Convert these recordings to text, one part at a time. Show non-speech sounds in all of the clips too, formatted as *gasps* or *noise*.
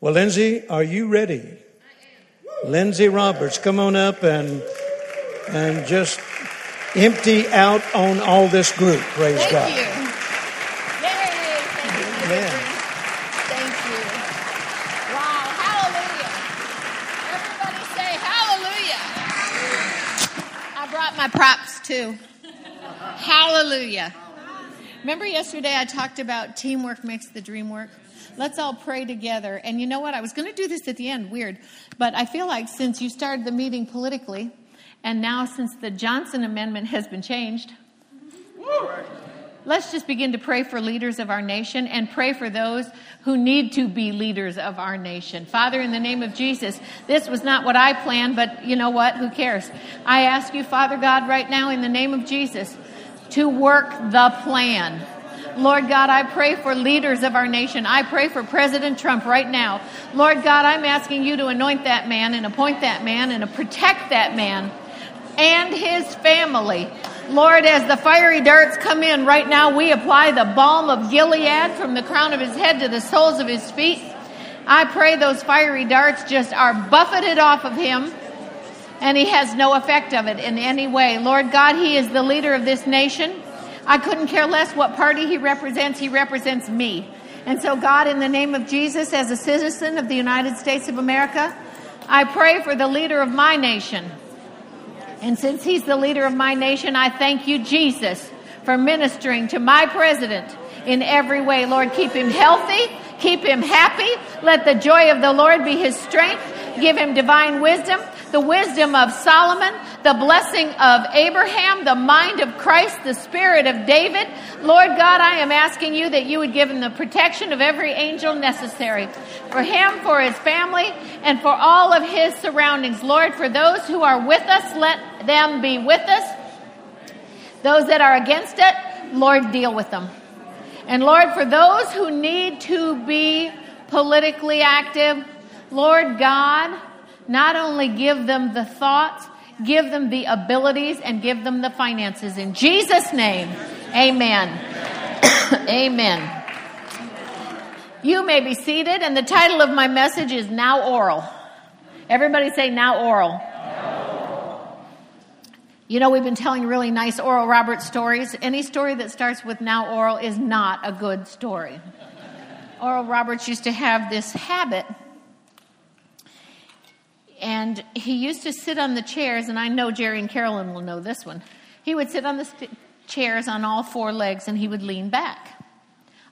Well, Lindsay, are you ready? I am. Lindsay Roberts, come on up and and just empty out on all this group. Praise Thank God. you. Yay. Thank you. Amen. Thank you. Wow. Hallelujah. Everybody say hallelujah. I brought my props too. Hallelujah. Remember yesterday I talked about teamwork makes the dream work? Let's all pray together. And you know what? I was going to do this at the end, weird. But I feel like since you started the meeting politically, and now since the Johnson Amendment has been changed, let's just begin to pray for leaders of our nation and pray for those who need to be leaders of our nation. Father, in the name of Jesus, this was not what I planned, but you know what? Who cares? I ask you, Father God, right now, in the name of Jesus, to work the plan. Lord God, I pray for leaders of our nation. I pray for President Trump right now. Lord God, I'm asking you to anoint that man and appoint that man and protect that man and his family. Lord, as the fiery darts come in right now, we apply the balm of Gilead from the crown of his head to the soles of his feet. I pray those fiery darts just are buffeted off of him and he has no effect of it in any way. Lord God, he is the leader of this nation. I couldn't care less what party he represents. He represents me. And so, God, in the name of Jesus, as a citizen of the United States of America, I pray for the leader of my nation. And since he's the leader of my nation, I thank you, Jesus, for ministering to my president in every way. Lord, keep him healthy, keep him happy. Let the joy of the Lord be his strength. Give him divine wisdom, the wisdom of Solomon, the blessing of Abraham, the mind of Christ, the spirit of David. Lord God, I am asking you that you would give him the protection of every angel necessary for him, for his family, and for all of his surroundings. Lord, for those who are with us, let them be with us. Those that are against it, Lord, deal with them. And Lord, for those who need to be politically active, Lord God, not only give them the thoughts, give them the abilities, and give them the finances. In Jesus' name, amen. *coughs* amen. You may be seated, and the title of my message is Now Oral. Everybody say Now Oral. You know, we've been telling really nice Oral Roberts stories. Any story that starts with Now Oral is not a good story. Oral Roberts used to have this habit and he used to sit on the chairs, and I know Jerry and Carolyn will know this one. He would sit on the st- chairs on all four legs and he would lean back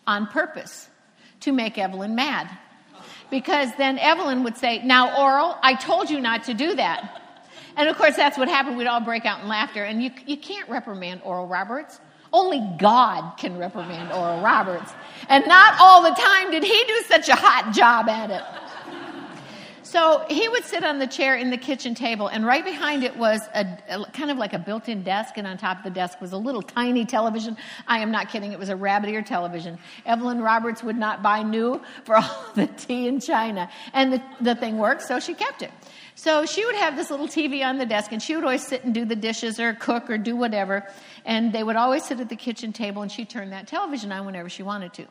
on purpose to make Evelyn mad. Because then Evelyn would say, Now, Oral, I told you not to do that. And of course, that's what happened. We'd all break out in laughter. And you, you can't reprimand Oral Roberts. Only God can reprimand Oral Roberts. And not all the time did he do such a hot job at it. So he would sit on the chair in the kitchen table, and right behind it was a, a, kind of like a built in desk, and on top of the desk was a little tiny television. I am not kidding, it was a rabbit ear television. Evelyn Roberts would not buy new for *laughs* all the tea in China. And the, the thing worked, so she kept it. So she would have this little TV on the desk, and she would always sit and do the dishes or cook or do whatever. And they would always sit at the kitchen table, and she'd turn that television on whenever she wanted to.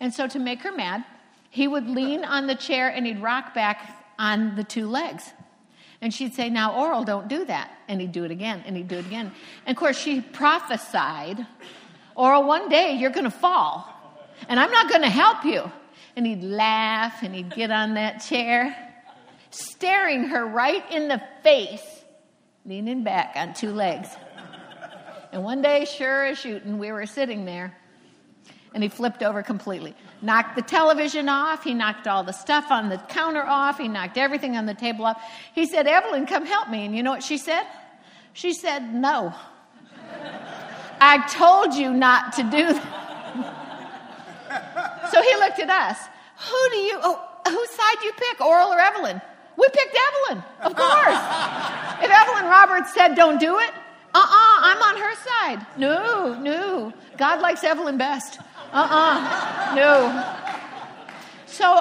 And so to make her mad, he would lean on the chair and he'd rock back on the two legs. And she'd say, Now, Oral, don't do that. And he'd do it again, and he'd do it again. And of course, she prophesied, Oral, one day you're going to fall, and I'm not going to help you. And he'd laugh, and he'd get on that chair, staring her right in the face, leaning back on two legs. And one day, sure as shooting, we were sitting there, and he flipped over completely knocked the television off. He knocked all the stuff on the counter off. He knocked everything on the table off. He said, Evelyn, come help me. And you know what she said? She said, No. I told you not to do that. so he looked at us. Who do you, oh, whose side do you pick, Oral or Evelyn? We picked Evelyn, of course. if Evelyn Roberts said, Don't do it, uh uh-uh, uh, i am on her side. No, no. God likes Evelyn best. Uh uh-uh, uh no. So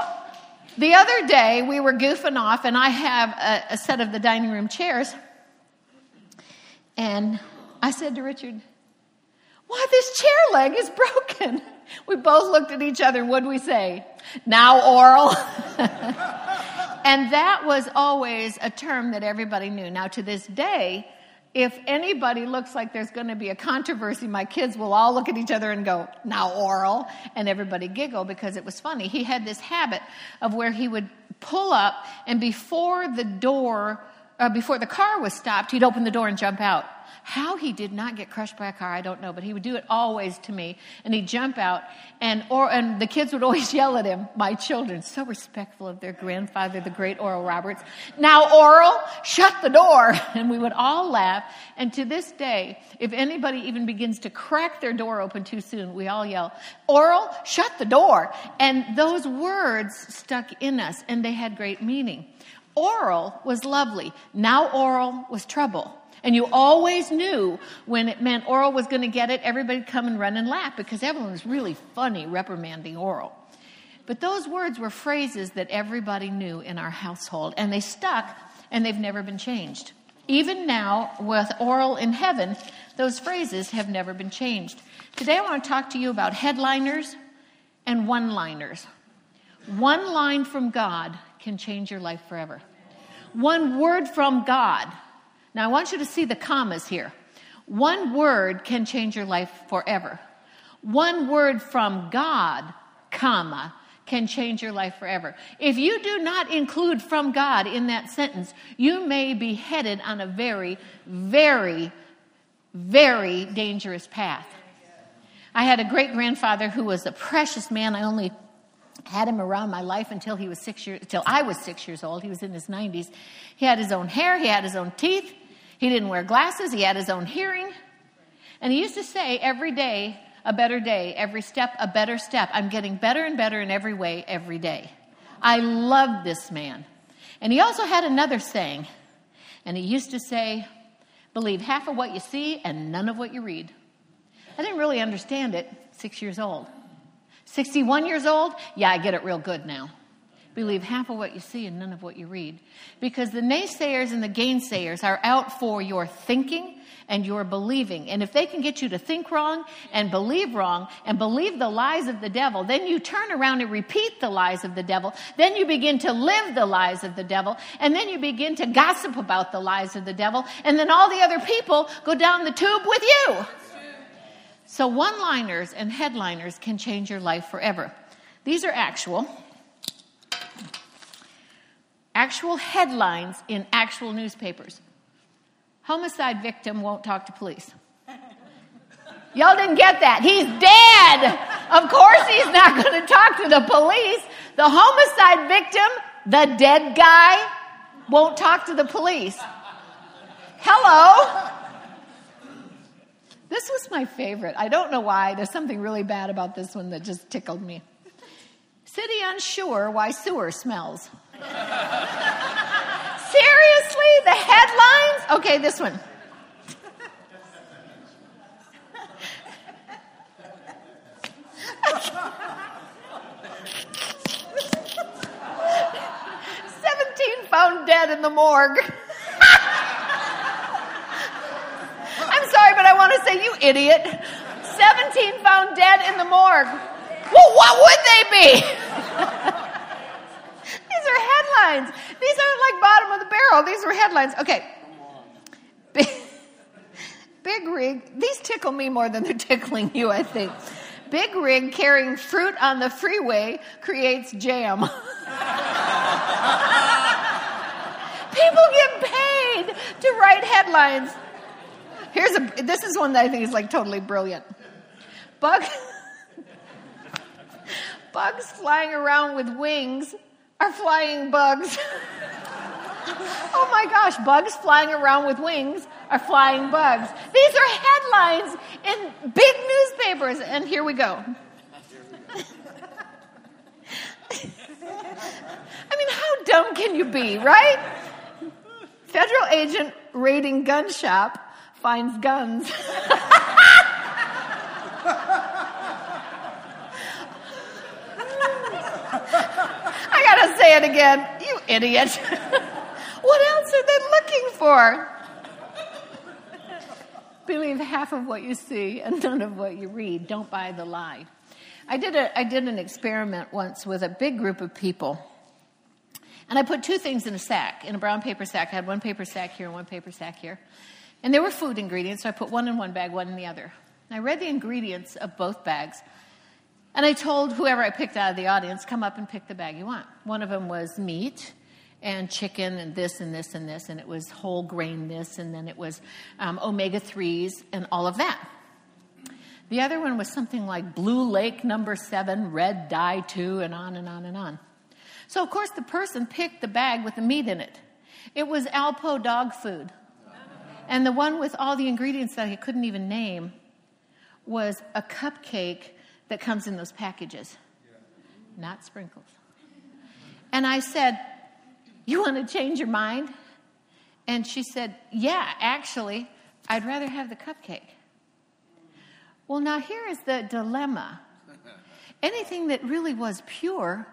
the other day we were goofing off, and I have a, a set of the dining room chairs. And I said to Richard, Why, this chair leg is broken. *laughs* we both looked at each other what did we say? Now oral. *laughs* and that was always a term that everybody knew. Now to this day, if anybody looks like there's going to be a controversy, my kids will all look at each other and go, now oral, and everybody giggle because it was funny. He had this habit of where he would pull up and before the door, uh, before the car was stopped, he'd open the door and jump out. How he did not get crushed by a car, I don't know, but he would do it always to me. And he'd jump out, and, or, and the kids would always *laughs* yell at him, my children, so respectful of their grandfather, the great Oral Roberts. Now, Oral, shut the door. *laughs* And we would all laugh. And to this day, if anybody even begins to crack their door open too soon, we all yell, Oral, shut the door. And those words stuck in us, and they had great meaning. Oral was lovely. Now, oral was trouble. And you always knew when it meant Oral was going to get it, everybody'd come and run and laugh because everyone was really funny reprimanding Oral. But those words were phrases that everybody knew in our household, and they stuck, and they've never been changed. Even now, with Oral in heaven, those phrases have never been changed. Today, I want to talk to you about headliners and one liners. One line from God can change your life forever. One word from God now, I want you to see the commas here. One word can change your life forever. One word from God, comma, can change your life forever. If you do not include from God in that sentence, you may be headed on a very, very, very dangerous path. I had a great grandfather who was a precious man. I only had him around my life until he was six years, until I was six years old. He was in his 90s. He had his own hair, he had his own teeth, he didn't wear glasses, he had his own hearing. And he used to say every day, a better day, every step, a better step. I'm getting better and better in every way every day. I loved this man. And he also had another saying, and he used to say, Believe half of what you see and none of what you read. I didn't really understand it, six years old. 61 years old, yeah, I get it real good now believe half of what you see and none of what you read. Because the naysayers and the gainsayers are out for your thinking and your believing. And if they can get you to think wrong and believe wrong and believe the lies of the devil, then you turn around and repeat the lies of the devil. Then you begin to live the lies of the devil. And then you begin to gossip about the lies of the devil. And then all the other people go down the tube with you. So one liners and headliners can change your life forever. These are actual actual headlines in actual newspapers. Homicide victim won't talk to police. *laughs* Y'all didn't get that. He's dead. Of course, he's not going to talk to the police. The homicide victim, the dead guy, won't talk to the police. Hello. This was my favorite. I don't know why. There's something really bad about this one that just tickled me. City unsure why sewer smells. Seriously? The headlines? Okay, this one. Seventeen found dead in the morgue. I'm sorry, but I want to say, you idiot. 17 found dead in the morgue. Well, what would they be? *laughs* are headlines. These aren't like bottom of the barrel. These are headlines. Okay. Big, big rig. These tickle me more than they're tickling you, I think. Big rig carrying fruit on the freeway creates jam. *laughs* People get paid to write headlines. Here's a this is one that I think is like totally brilliant. Bug *laughs* bugs flying around with wings are flying bugs. *laughs* oh my gosh, bugs flying around with wings are flying bugs. These are headlines in big newspapers, and here we go. *laughs* I mean, how dumb can you be, right? Federal agent raiding gun shop finds guns. *laughs* it again. You idiot. *laughs* what else are they looking for? Believe half of what you see and none of what you read. Don't buy the lie. I did, a, I did an experiment once with a big group of people. And I put two things in a sack, in a brown paper sack. I had one paper sack here and one paper sack here. And there were food ingredients, so I put one in one bag, one in the other. And I read the ingredients of both bags. And I told whoever I picked out of the audience, come up and pick the bag you want. One of them was meat and chicken and this and this and this, and it was whole grain this, and then it was um, omega 3s and all of that. The other one was something like Blue Lake number seven, red dye two, and on and on and on. So, of course, the person picked the bag with the meat in it. It was Alpo dog food. And the one with all the ingredients that I couldn't even name was a cupcake that comes in those packages, not sprinkles. And I said, You want to change your mind? And she said, Yeah, actually, I'd rather have the cupcake. Well, now here is the dilemma. Anything that really was pure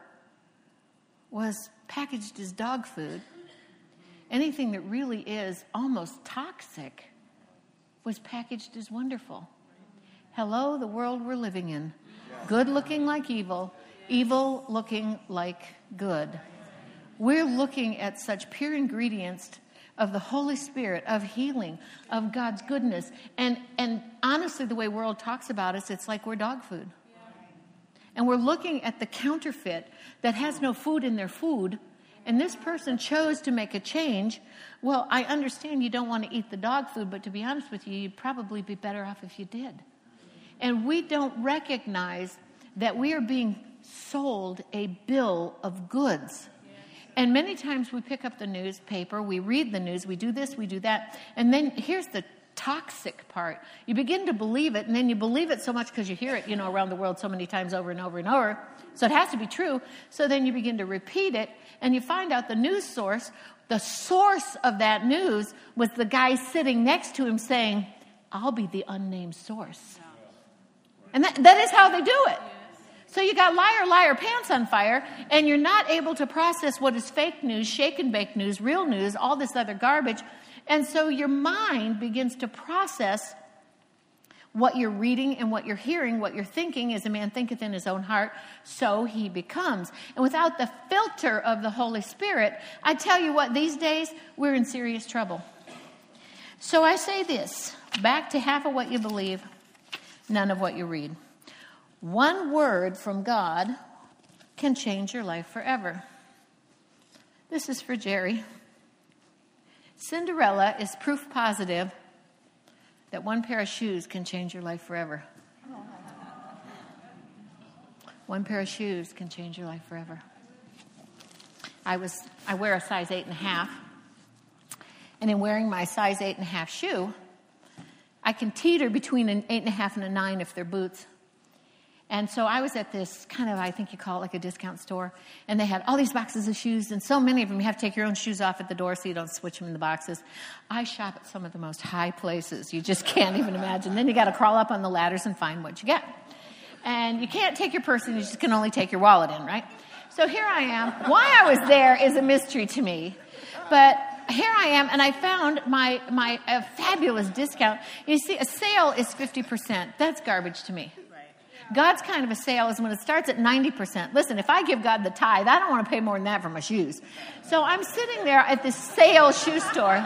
was packaged as dog food. Anything that really is almost toxic was packaged as wonderful. Hello, the world we're living in. Good looking like evil, evil looking like good. We're looking at such pure ingredients of the Holy Spirit, of healing, of God's goodness. And, and honestly, the way world talks about us, it's like we're dog food. And we're looking at the counterfeit that has no food in their food. And this person chose to make a change. Well, I understand you don't want to eat the dog food, but to be honest with you, you'd probably be better off if you did. And we don't recognize that we are being sold a bill of goods. And many times we pick up the newspaper, we read the news, we do this, we do that, and then here's the toxic part. You begin to believe it, and then you believe it so much because you hear it, you know, around the world so many times over and over and over. So it has to be true. So then you begin to repeat it, and you find out the news source, the source of that news was the guy sitting next to him saying, I'll be the unnamed source. And that, that is how they do it. So you got liar, liar, pants on fire, and you're not able to process what is fake news, shake and bake news, real news, all this other garbage. And so your mind begins to process what you're reading and what you're hearing, what you're thinking, as a man thinketh in his own heart, so he becomes. And without the filter of the Holy Spirit, I tell you what, these days we're in serious trouble. So I say this back to half of what you believe, none of what you read. One word from God can change your life forever. This is for Jerry. Cinderella is proof positive that one pair of shoes can change your life forever. One pair of shoes can change your life forever. I was I wear a size eight and a half, and in wearing my size eight and a half shoe, I can teeter between an eight and a half and a nine if they're boots. And so I was at this kind of, I think you call it like a discount store, and they had all these boxes of shoes, and so many of them you have to take your own shoes off at the door so you don't switch them in the boxes. I shop at some of the most high places you just can't even imagine. Then you got to crawl up on the ladders and find what you get. And you can't take your purse, and you just can only take your wallet in, right? So here I am. Why I was there is a mystery to me, but here I am, and I found my my fabulous discount. You see, a sale is fifty percent. That's garbage to me. God's kind of a sale is when it starts at 90%. Listen, if I give God the tithe, I don't want to pay more than that for my shoes. So I'm sitting there at this sale shoe store.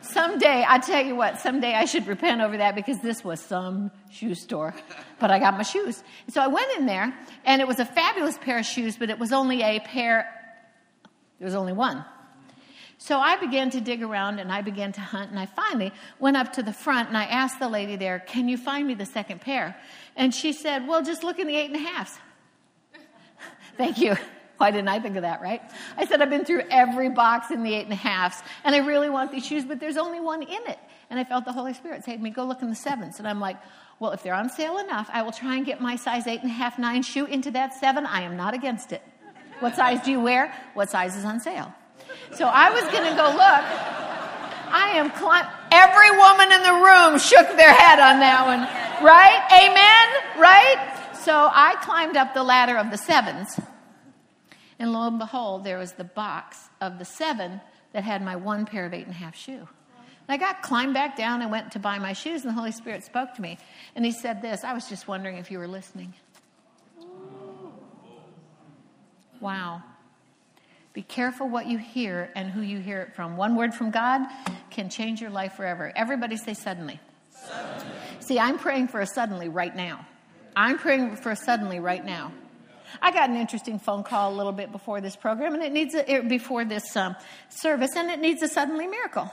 Someday, I tell you what, someday I should repent over that because this was some shoe store. But I got my shoes. So I went in there, and it was a fabulous pair of shoes, but it was only a pair, there was only one. So I began to dig around and I began to hunt, and I finally went up to the front and I asked the lady there, Can you find me the second pair? And she said, Well, just look in the eight and a halfs. *laughs* Thank you. Why didn't I think of that, right? I said, I've been through every box in the eight and a halfs, and I really want these shoes, but there's only one in it. And I felt the Holy Spirit say to me, Go look in the sevens. And I'm like, Well, if they're on sale enough, I will try and get my size eight and a half, nine shoe into that seven. I am not against it. What size do you wear? What size is on sale? So I was going to go look. I am climb. Every woman in the room shook their head on that one, right? Amen, right? So I climbed up the ladder of the sevens, and lo and behold, there was the box of the seven that had my one pair of eight and a half shoe. And I got climbed back down and went to buy my shoes, and the Holy Spirit spoke to me, and He said this. I was just wondering if you were listening. Wow. Be careful what you hear and who you hear it from. One word from God can change your life forever. Everybody say suddenly. suddenly. See, I'm praying for a suddenly right now. I'm praying for a suddenly right now. I got an interesting phone call a little bit before this program, and it needs a, before this um, service, and it needs a suddenly miracle.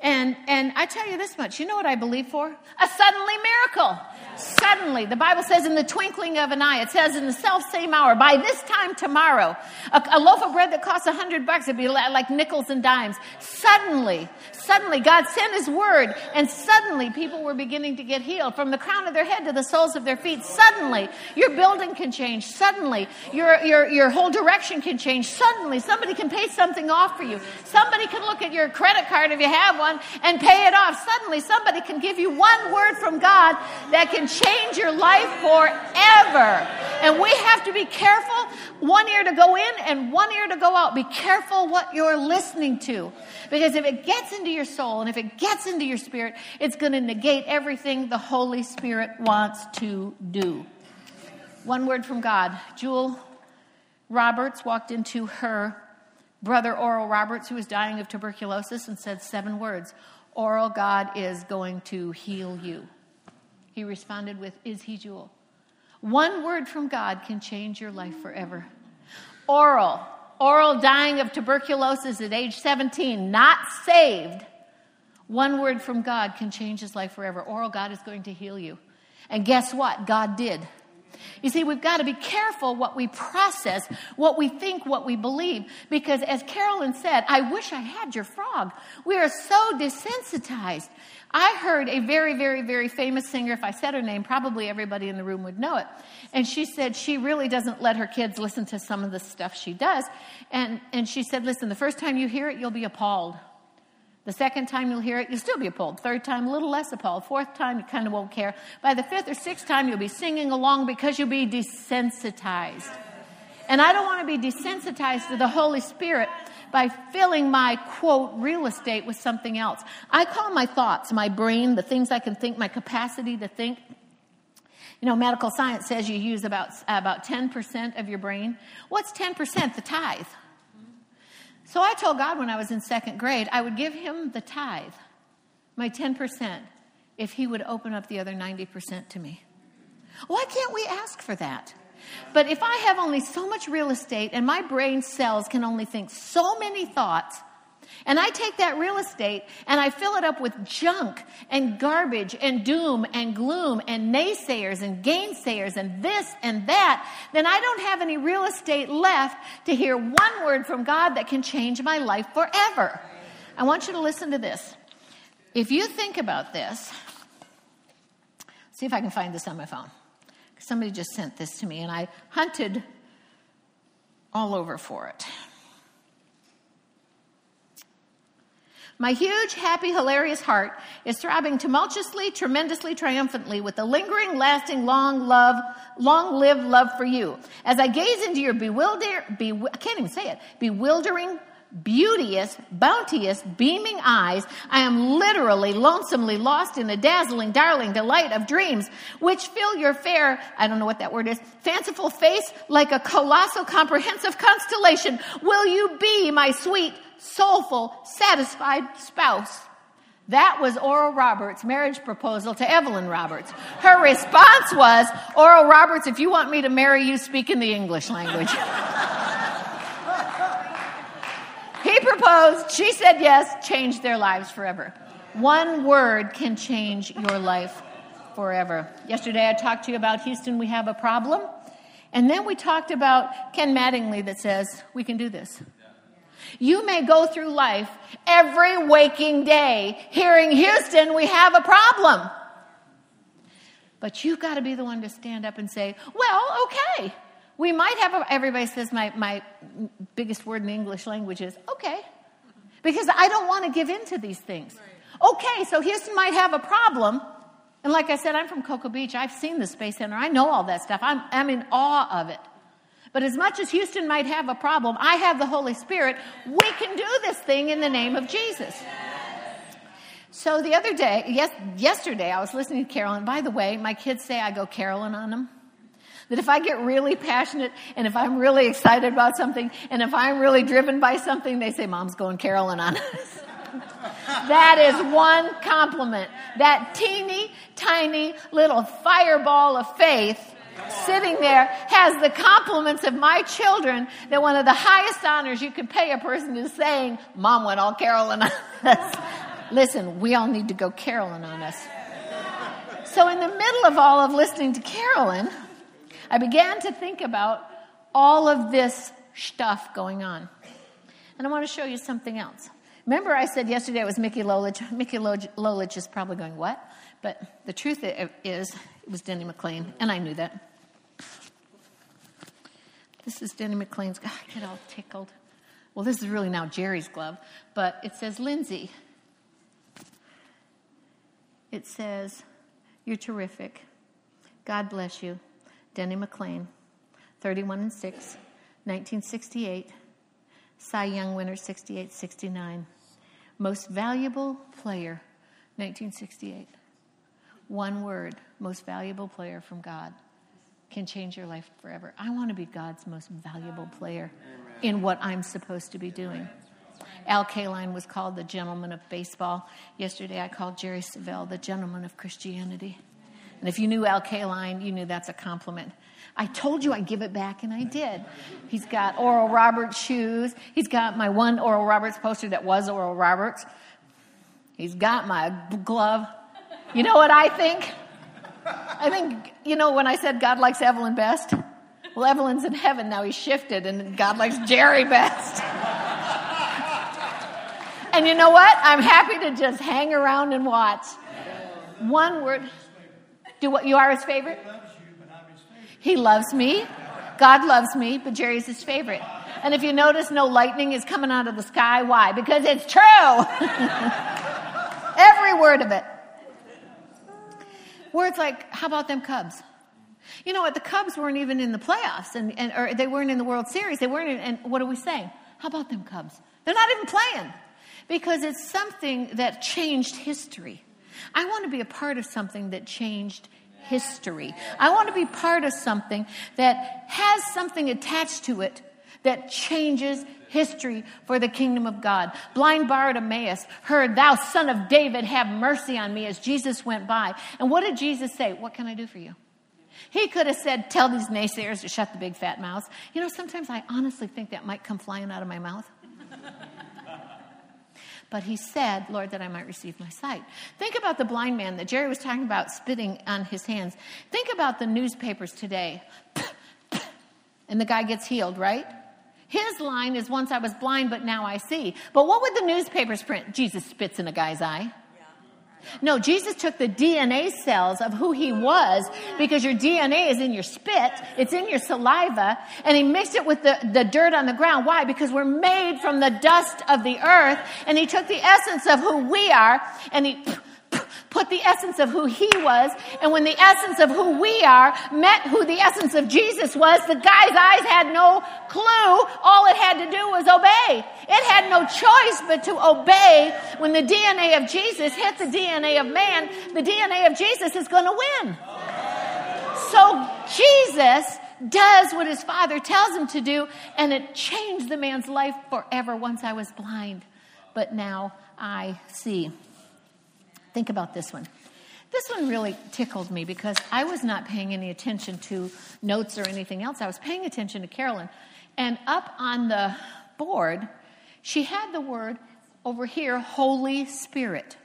And and I tell you this much, you know what I believe for? A suddenly miracle. Suddenly, the Bible says in the twinkling of an eye, it says in the self same hour, by this time tomorrow, a, a loaf of bread that costs a hundred bucks would be like nickels and dimes. Suddenly, suddenly, God sent His word, and suddenly people were beginning to get healed from the crown of their head to the soles of their feet. Suddenly, your building can change. Suddenly, your, your, your whole direction can change. Suddenly, somebody can pay something off for you. Somebody can look at your credit card if you have one and pay it off. Suddenly, somebody can give you one word from God that can change your life forever. And we have to be careful, one ear to go in and one ear to go out. Be careful what you're listening to. Because if it gets into your soul and if it gets into your spirit, it's going to negate everything the Holy Spirit wants to do. One word from God. Jewel Roberts walked into her brother Oral Roberts, who was dying of tuberculosis, and said seven words Oral, God is going to heal you. He responded with, Is he Jewel? One word from God can change your life forever. Oral, Oral dying of tuberculosis at age 17, not saved. One word from God can change his life forever. Oral, God is going to heal you. And guess what? God did. You see, we've got to be careful what we process, what we think, what we believe. Because as Carolyn said, I wish I had your frog. We are so desensitized. I heard a very, very, very famous singer. If I said her name, probably everybody in the room would know it. And she said she really doesn't let her kids listen to some of the stuff she does. And, and she said, listen, the first time you hear it, you'll be appalled. The second time you'll hear it, you'll still be appalled. Third time, a little less appalled. Fourth time, you kind of won't care. By the fifth or sixth time, you'll be singing along because you'll be desensitized. And I don't want to be desensitized to the Holy Spirit by filling my quote real estate with something else. I call my thoughts, my brain, the things I can think, my capacity to think. You know, medical science says you use about, about 10% of your brain. What's 10%? The tithe. So I told God when I was in second grade, I would give him the tithe, my 10%, if he would open up the other 90% to me. Why can't we ask for that? But if I have only so much real estate and my brain cells can only think so many thoughts, and I take that real estate and I fill it up with junk and garbage and doom and gloom and naysayers and gainsayers and this and that, then I don't have any real estate left to hear one word from God that can change my life forever. I want you to listen to this. If you think about this, see if I can find this on my phone. Somebody just sent this to me, and I hunted all over for it. My huge, happy, hilarious heart is throbbing tumultuously, tremendously, triumphantly with the lingering, lasting, long love, long lived love for you. As I gaze into your bewilder, be, I can't even say it, bewildering, beauteous, bounteous, beaming eyes, I am literally lonesomely lost in the dazzling, darling delight of dreams, which fill your fair, I don't know what that word is, fanciful face like a colossal, comprehensive constellation. Will you be my sweet, soulful, satisfied spouse? That was Oral Roberts' marriage proposal to Evelyn Roberts. Her response was, Oral Roberts, if you want me to marry you, speak in the English language. *laughs* Proposed, she said yes, changed their lives forever. One word can change your life forever. Yesterday I talked to you about Houston, we have a problem. And then we talked about Ken Mattingly that says, we can do this. You may go through life every waking day hearing, Houston, we have a problem. But you've got to be the one to stand up and say, well, okay. We might have, a, everybody says my, my biggest word in the English language is okay. Because I don't want to give in to these things. Okay, so Houston might have a problem. And like I said, I'm from Cocoa Beach. I've seen the Space Center. I know all that stuff. I'm, I'm in awe of it. But as much as Houston might have a problem, I have the Holy Spirit. We can do this thing in the name of Jesus. So the other day, yes, yesterday, I was listening to Carolyn. By the way, my kids say I go Carolyn on them. That if I get really passionate and if I'm really excited about something and if I'm really driven by something, they say, Mom's going Carolyn on us. *laughs* that is one compliment. That teeny tiny little fireball of faith sitting there has the compliments of my children that one of the highest honors you could pay a person is saying, Mom went all Carolyn on us. *laughs* Listen, we all need to go Carolyn on us. So, in the middle of all of listening to Carolyn, I began to think about all of this stuff going on. And I want to show you something else. Remember, I said yesterday it was Mickey Lolich. Mickey Lolich is probably going, What? But the truth is, it was Denny McLain, and I knew that. This is Denny McLain's. God, I get all tickled. Well, this is really now Jerry's glove, but it says Lindsay. It says, You're terrific. God bless you. Denny McLain, 31 and 6, 1968. Cy Young winner, 68 69. Most valuable player, 1968. One word, most valuable player from God can change your life forever. I want to be God's most valuable player in what I'm supposed to be doing. Al Kaline was called the gentleman of baseball. Yesterday I called Jerry Savelle the gentleman of Christianity. And if you knew Al Kaline, you knew that's a compliment. I told you I'd give it back, and I did. He's got Oral Roberts shoes. He's got my one Oral Roberts poster that was Oral Roberts. He's got my glove. You know what I think? I think, you know, when I said God likes Evelyn best, well, Evelyn's in heaven now. He's shifted, and God likes Jerry best. and you know what? I'm happy to just hang around and watch. One word. Do what you are his favorite? He loves you, his favorite. he loves me. God loves me, but Jerry's his favorite. And if you notice, no lightning is coming out of the sky. Why? Because it's true. *laughs* Every word of it. Words like, how about them Cubs? You know what? The Cubs weren't even in the playoffs, and, and or they weren't in the World Series. They weren't. In, and what are we saying? How about them Cubs? They're not even playing because it's something that changed history. I want to be a part of something that changed history. I want to be part of something that has something attached to it that changes history for the kingdom of God. Blind Bartimaeus heard, Thou son of David, have mercy on me as Jesus went by. And what did Jesus say? What can I do for you? He could have said, Tell these naysayers to shut the big fat mouths. You know, sometimes I honestly think that might come flying out of my mouth. But he said, Lord, that I might receive my sight. Think about the blind man that Jerry was talking about spitting on his hands. Think about the newspapers today. and the guy gets healed, right? His line is once I was blind, but now I see. But what would the newspapers print? Jesus spits in a guy's eye. No, Jesus took the DNA cells of who he was because your DNA is in your spit, it's in your saliva, and he mixed it with the, the dirt on the ground. Why? Because we're made from the dust of the earth, and he took the essence of who we are and he put the essence of who he was. And when the essence of who we are met who the essence of Jesus was, the guy's eyes had no clue. All it had to do was obey. It had no choice but to obey. When the DNA of Jesus hit the DNA of man, the DNA of Jesus is going to win. So Jesus does what his father tells him to do, and it changed the man's life forever. Once I was blind, but now I see. Think about this one. This one really tickled me because I was not paying any attention to notes or anything else. I was paying attention to Carolyn. And up on the board, she had the word over here, Holy Spirit.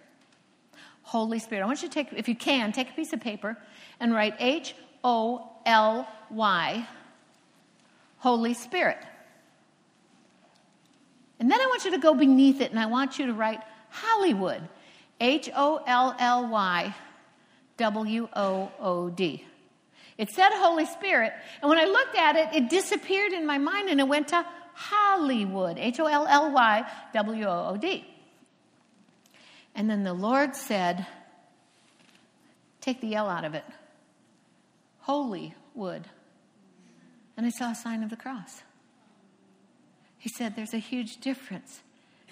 Holy Spirit. I want you to take, if you can, take a piece of paper and write H O L Y, Holy Spirit. And then I want you to go beneath it and I want you to write Hollywood. H O L L Y W O O D. It said Holy Spirit, and when I looked at it, it disappeared in my mind and it went to Hollywood. H O L L Y W O O D. And then the Lord said, Take the L out of it. Holy wood. And I saw a sign of the cross. He said, There's a huge difference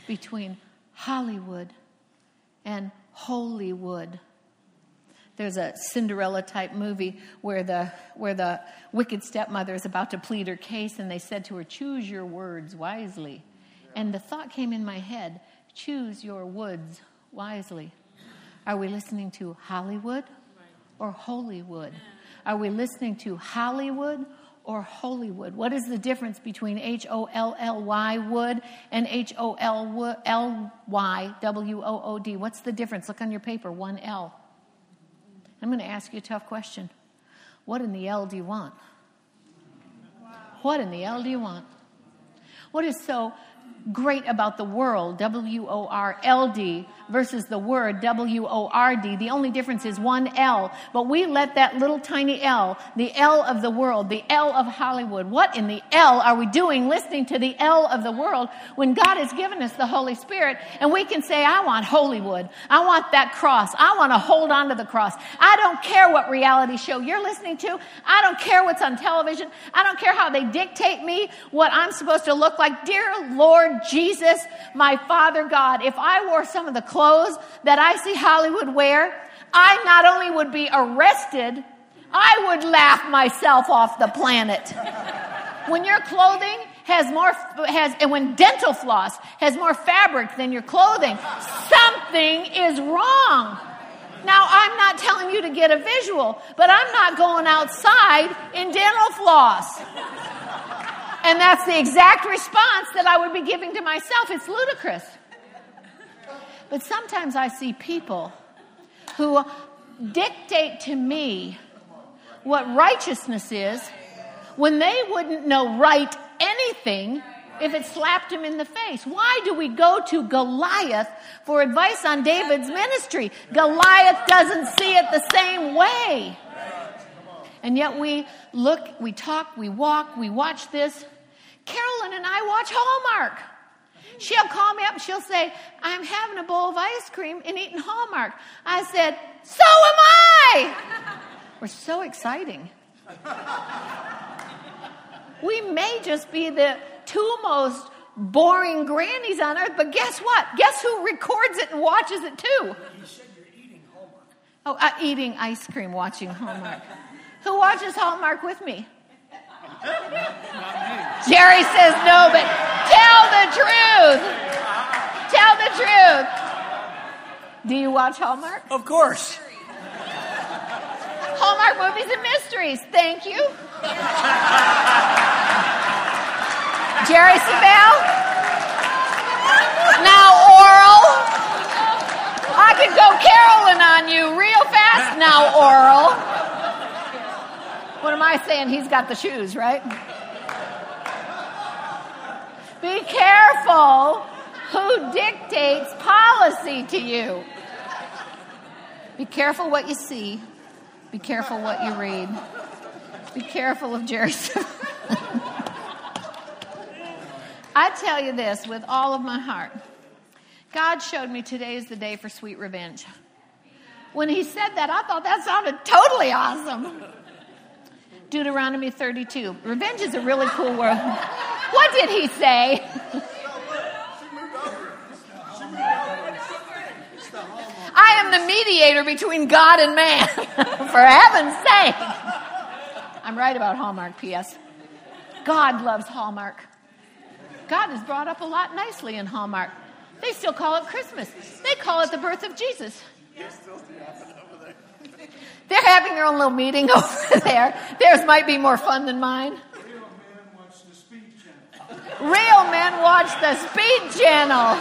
between Hollywood and holy wood. there's a Cinderella type movie where the where the wicked stepmother is about to plead her case, and they said to her, "Choose your words wisely." And the thought came in my head: Choose your woods wisely. Are we listening to Hollywood or Holywood? Are we listening to Hollywood or Holywood? What is the difference between H O L L Y wood and H O L L Y W O O D? What's the difference? Look on your paper, one L. I'm going to ask you a tough question. What in the L do you want? What in the L do you want? What is so great about the world, W O R L D, versus the word W O R D. The only difference is one L. But we let that little tiny L, the L of the world, the L of Hollywood, what in the L are we doing listening to the L of the world when God has given us the Holy Spirit and we can say, I want Holywood. I want that cross. I want to hold on to the cross. I don't care what reality show you're listening to. I don't care what's on television. I don't care how they dictate me what I'm supposed to look like. Dear Lord Jesus, my Father God, if I wore some of the clothes clothes that I see Hollywood wear, I not only would be arrested, I would laugh myself off the planet. when your clothing has more, has, and when dental floss has more fabric than your clothing, something is wrong. Now, I'm not telling you to get a visual, but I'm not going outside in dental floss. And that's the exact response that I would be giving to myself. It's ludicrous. But sometimes I see people who dictate to me what righteousness is when they wouldn't know right anything if it slapped him in the face. Why do we go to Goliath for advice on David's ministry? Goliath doesn't see it the same way. And yet we look, we talk, we walk, we watch this. Carolyn and I watch Hallmark. She'll call me up and she'll say, I'm having a bowl of ice cream and eating Hallmark. I said, So am I! We're so exciting. We may just be the two most boring grannies on earth, but guess what? Guess who records it and watches it too? You said you're eating Hallmark. Oh, uh, eating ice cream, watching Hallmark. Who watches Hallmark with me? Jerry says no, but tell the truth. Tell the truth. Do you watch Hallmark? Of course. Hallmark movies and mysteries. Thank you. Jerry Savelle. Now oral. I could go Carolyn on you real fast. Now oral. What am I saying? He's got the shoes, right? Be careful who dictates policy to you. Be careful what you see. Be careful what you read. Be careful of Jerry. I tell you this with all of my heart. God showed me today is the day for sweet revenge. When he said that, I thought that sounded totally awesome. Deuteronomy 32. Revenge is a really cool word. *laughs* What did he say? I am the mediator between God and man. *laughs* For heaven's sake. I'm right about Hallmark, P.S. God loves Hallmark. God is brought up a lot nicely in Hallmark. They still call it Christmas. They call it the birth of Jesus. They're having their own little meeting *laughs* over there. Theirs might be more fun than mine. Real men watch the Speed Channel. Real men watch the speed channel.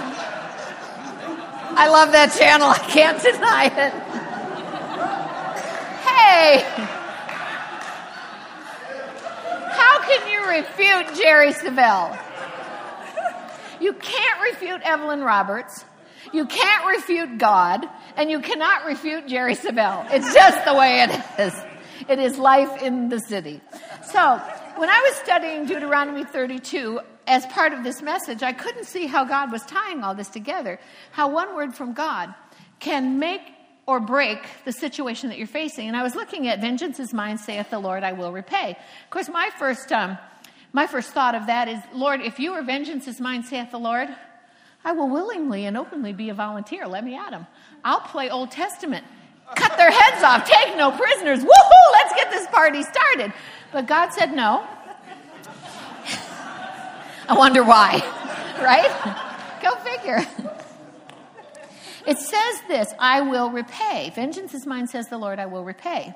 I love that channel. I can't deny it. Hey, how can you refute Jerry Savelle? You can't refute Evelyn Roberts. You can't refute God, and you cannot refute Jerry Savelle. It's just the way it is. It is life in the city. So, when I was studying Deuteronomy 32 as part of this message, I couldn't see how God was tying all this together. How one word from God can make or break the situation that you're facing. And I was looking at vengeance is mine, saith the Lord, I will repay. Of course, my first, um, my first thought of that is, Lord, if you are vengeance is mine, saith the Lord, I will willingly and openly be a volunteer. Let me at him. I'll play Old Testament. cut their heads off, take no prisoners. Woohoo, let's get this party started. But God said no. I wonder why, *laughs* right? Go figure. It says this I will repay. Vengeance is mine, says the Lord, I will repay.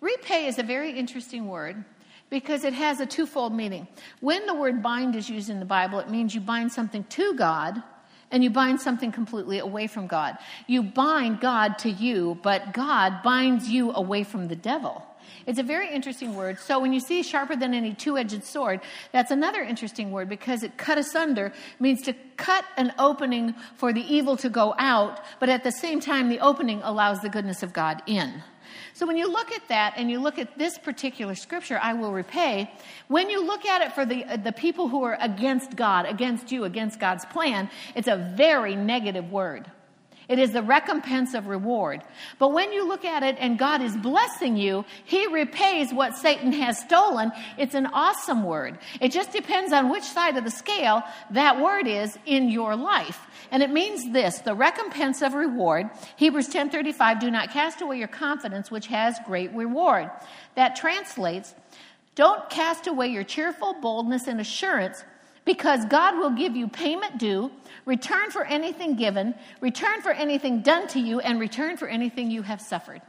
Repay is a very interesting word because it has a twofold meaning. When the word bind is used in the Bible, it means you bind something to God and you bind something completely away from God. You bind God to you, but God binds you away from the devil. It's a very interesting word. So when you see sharper than any two-edged sword, that's another interesting word because it cut asunder means to cut an opening for the evil to go out, but at the same time the opening allows the goodness of God in. So when you look at that and you look at this particular scripture, I will repay, when you look at it for the, uh, the people who are against God, against you, against God's plan, it's a very negative word. It is the recompense of reward. But when you look at it and God is blessing you, He repays what Satan has stolen. It's an awesome word. It just depends on which side of the scale that word is in your life. And it means this, the recompense of reward. Hebrews 10:35, do not cast away your confidence which has great reward. That translates, don't cast away your cheerful boldness and assurance because God will give you payment due, return for anything given, return for anything done to you, and return for anything you have suffered.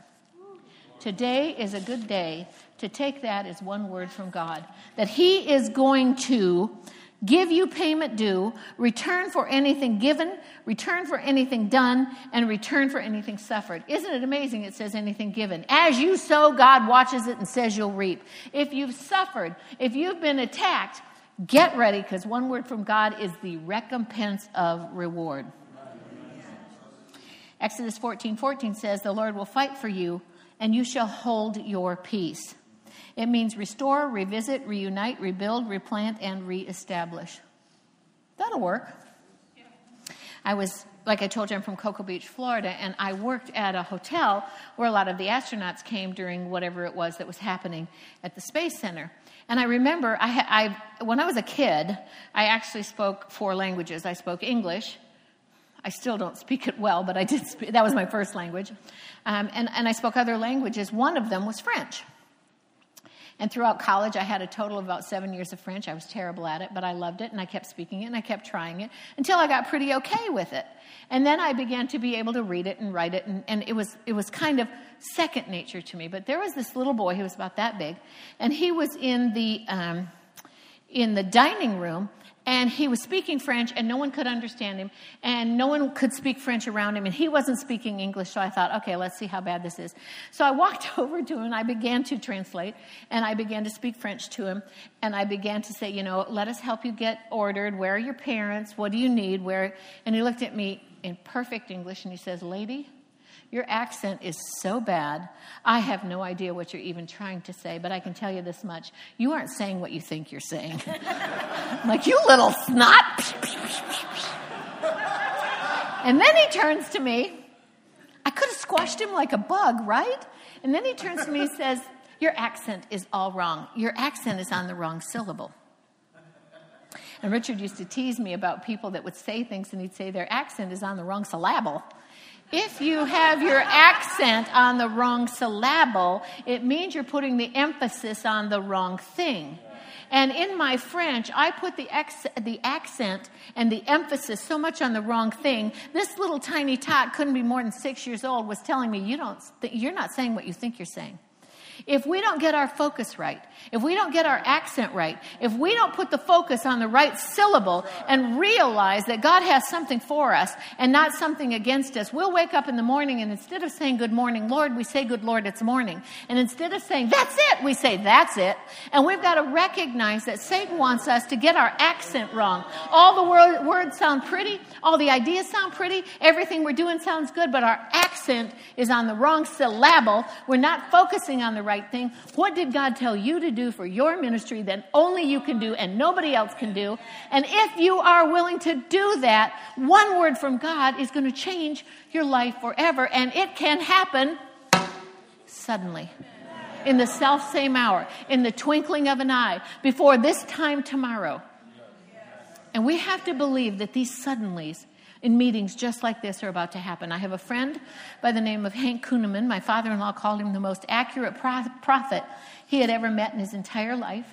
Today is a good day to take that as one word from God that He is going to give you payment due, return for anything given, return for anything done, and return for anything suffered. Isn't it amazing it says anything given? As you sow, God watches it and says you'll reap. If you've suffered, if you've been attacked, Get ready because one word from God is the recompense of reward. Exodus 14 14 says, The Lord will fight for you, and you shall hold your peace. It means restore, revisit, reunite, rebuild, replant, and reestablish. That'll work. I was, like I told you, I'm from Cocoa Beach, Florida, and I worked at a hotel where a lot of the astronauts came during whatever it was that was happening at the Space Center. And I remember, I, I, when I was a kid, I actually spoke four languages. I spoke English. I still don't speak it well, but I did. Speak, that was my first language, um, and, and I spoke other languages. One of them was French. And throughout college, I had a total of about seven years of French. I was terrible at it, but I loved it, and I kept speaking it, and I kept trying it until I got pretty okay with it. And then I began to be able to read it and write it, and, and it, was, it was kind of second nature to me. But there was this little boy, he was about that big, and he was in the, um, in the dining room, and he was speaking French, and no one could understand him, and no one could speak French around him, and he wasn't speaking English. So I thought, okay, let's see how bad this is. So I walked *laughs* over to him, and I began to translate, and I began to speak French to him, and I began to say, you know, let us help you get ordered. Where are your parents? What do you need? Where? And he looked at me in perfect English, and he says, lady, your accent is so bad, I have no idea what you're even trying to say, but I can tell you this much. You aren't saying what you think you're saying. *laughs* like, you little snot. and then he turns to me. I could have squashed him like a bug, right? And then he turns to me and says, Your accent is all wrong. Your accent is on the wrong syllable. And Richard used to tease me about people that would say things and he'd say their accent is on the wrong syllable. If you have your accent on the wrong syllable, it means you're putting the emphasis on the wrong thing. And in my French, I put the, ex- the accent and the emphasis so much on the wrong thing. This little tiny tot, couldn't be more than six years old, was telling me, you don't, you're not saying what you think you're saying. If we don't get our focus right, if we don't get our accent right, if we don't put the focus on the right syllable and realize that God has something for us and not something against us, we'll wake up in the morning and instead of saying good morning, Lord, we say good Lord, it's morning. And instead of saying that's it, we say that's it. And we've got to recognize that Satan wants us to get our accent wrong. All the word, words sound pretty, all the ideas sound pretty, everything we're doing sounds good, but our accent is on the wrong syllable. We're not focusing on the right thing. What did God tell you to do for your ministry that only you can do and nobody else can do? And if you are willing to do that, one word from God is going to change your life forever. And it can happen suddenly. In the self same hour, in the twinkling of an eye, before this time tomorrow. And we have to believe that these suddenlies in meetings just like this are about to happen. I have a friend by the name of Hank Kunneman. My father in law called him the most accurate prophet he had ever met in his entire life.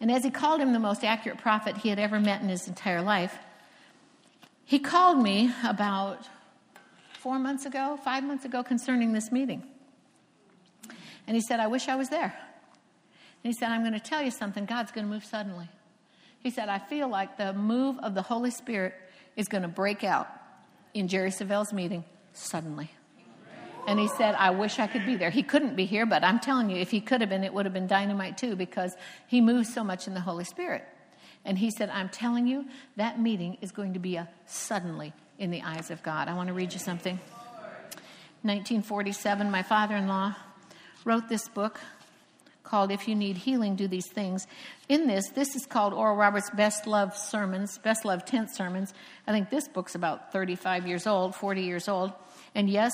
And as he called him the most accurate prophet he had ever met in his entire life, he called me about four months ago, five months ago, concerning this meeting. And he said, I wish I was there. And he said, I'm going to tell you something. God's going to move suddenly. He said, I feel like the move of the Holy Spirit is going to break out in Jerry Savelle's meeting suddenly. And he said, I wish I could be there. He couldn't be here, but I'm telling you, if he could have been, it would have been dynamite too, because he moves so much in the Holy Spirit. And he said, I'm telling you, that meeting is going to be a suddenly in the eyes of God. I want to read you something. 1947, my father in law wrote this book called If You Need Healing, Do These Things. In this, this is called Oral Roberts' Best Love Sermons, Best Love Tent Sermons. I think this book's about 35 years old, 40 years old. And yes,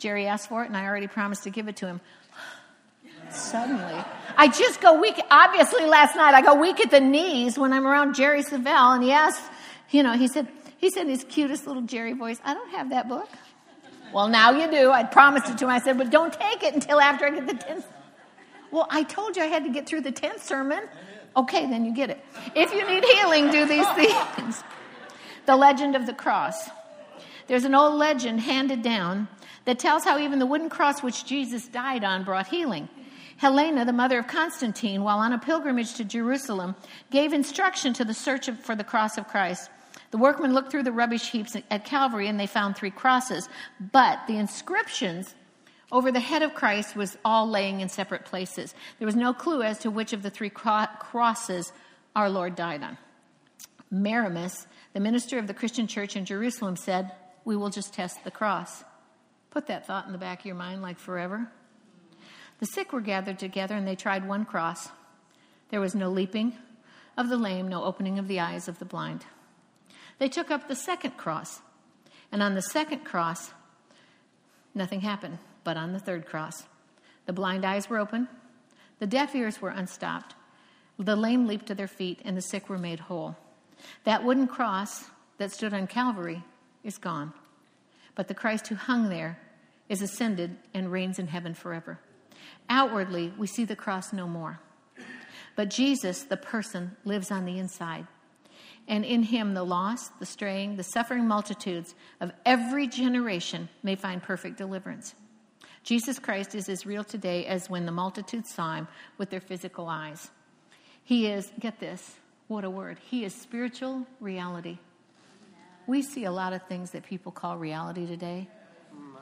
Jerry asked for it, and I already promised to give it to him. *gasps* Suddenly, I just go weak. Obviously, last night I go weak at the knees when I'm around Jerry Savelle, and he asked, you know, he said, he said in his cutest little Jerry voice, I don't have that book. Well, now you do. I promised it to him. I said, but don't take it until after I get the 10th well, I told you I had to get through the 10th sermon. Okay, then you get it. If you need healing, do these *laughs* things. The legend of the cross. There's an old legend handed down that tells how even the wooden cross which Jesus died on brought healing. Helena, the mother of Constantine, while on a pilgrimage to Jerusalem, gave instruction to the search for the cross of Christ. The workmen looked through the rubbish heaps at Calvary and they found three crosses, but the inscriptions over the head of Christ was all laying in separate places. There was no clue as to which of the three crosses our Lord died on. Maramus, the minister of the Christian church in Jerusalem, said, We will just test the cross. Put that thought in the back of your mind like forever. The sick were gathered together and they tried one cross. There was no leaping of the lame, no opening of the eyes of the blind. They took up the second cross, and on the second cross, nothing happened but on the third cross. The blind eyes were open, the deaf ears were unstopped, the lame leaped to their feet, and the sick were made whole. That wooden cross that stood on Calvary is gone, but the Christ who hung there is ascended and reigns in heaven forever. Outwardly, we see the cross no more. But Jesus, the person, lives on the inside. And in him, the lost, the straying, the suffering multitudes of every generation may find perfect deliverance. Jesus Christ is as real today as when the multitude saw him with their physical eyes. He is, get this, what a word. He is spiritual reality. We see a lot of things that people call reality today.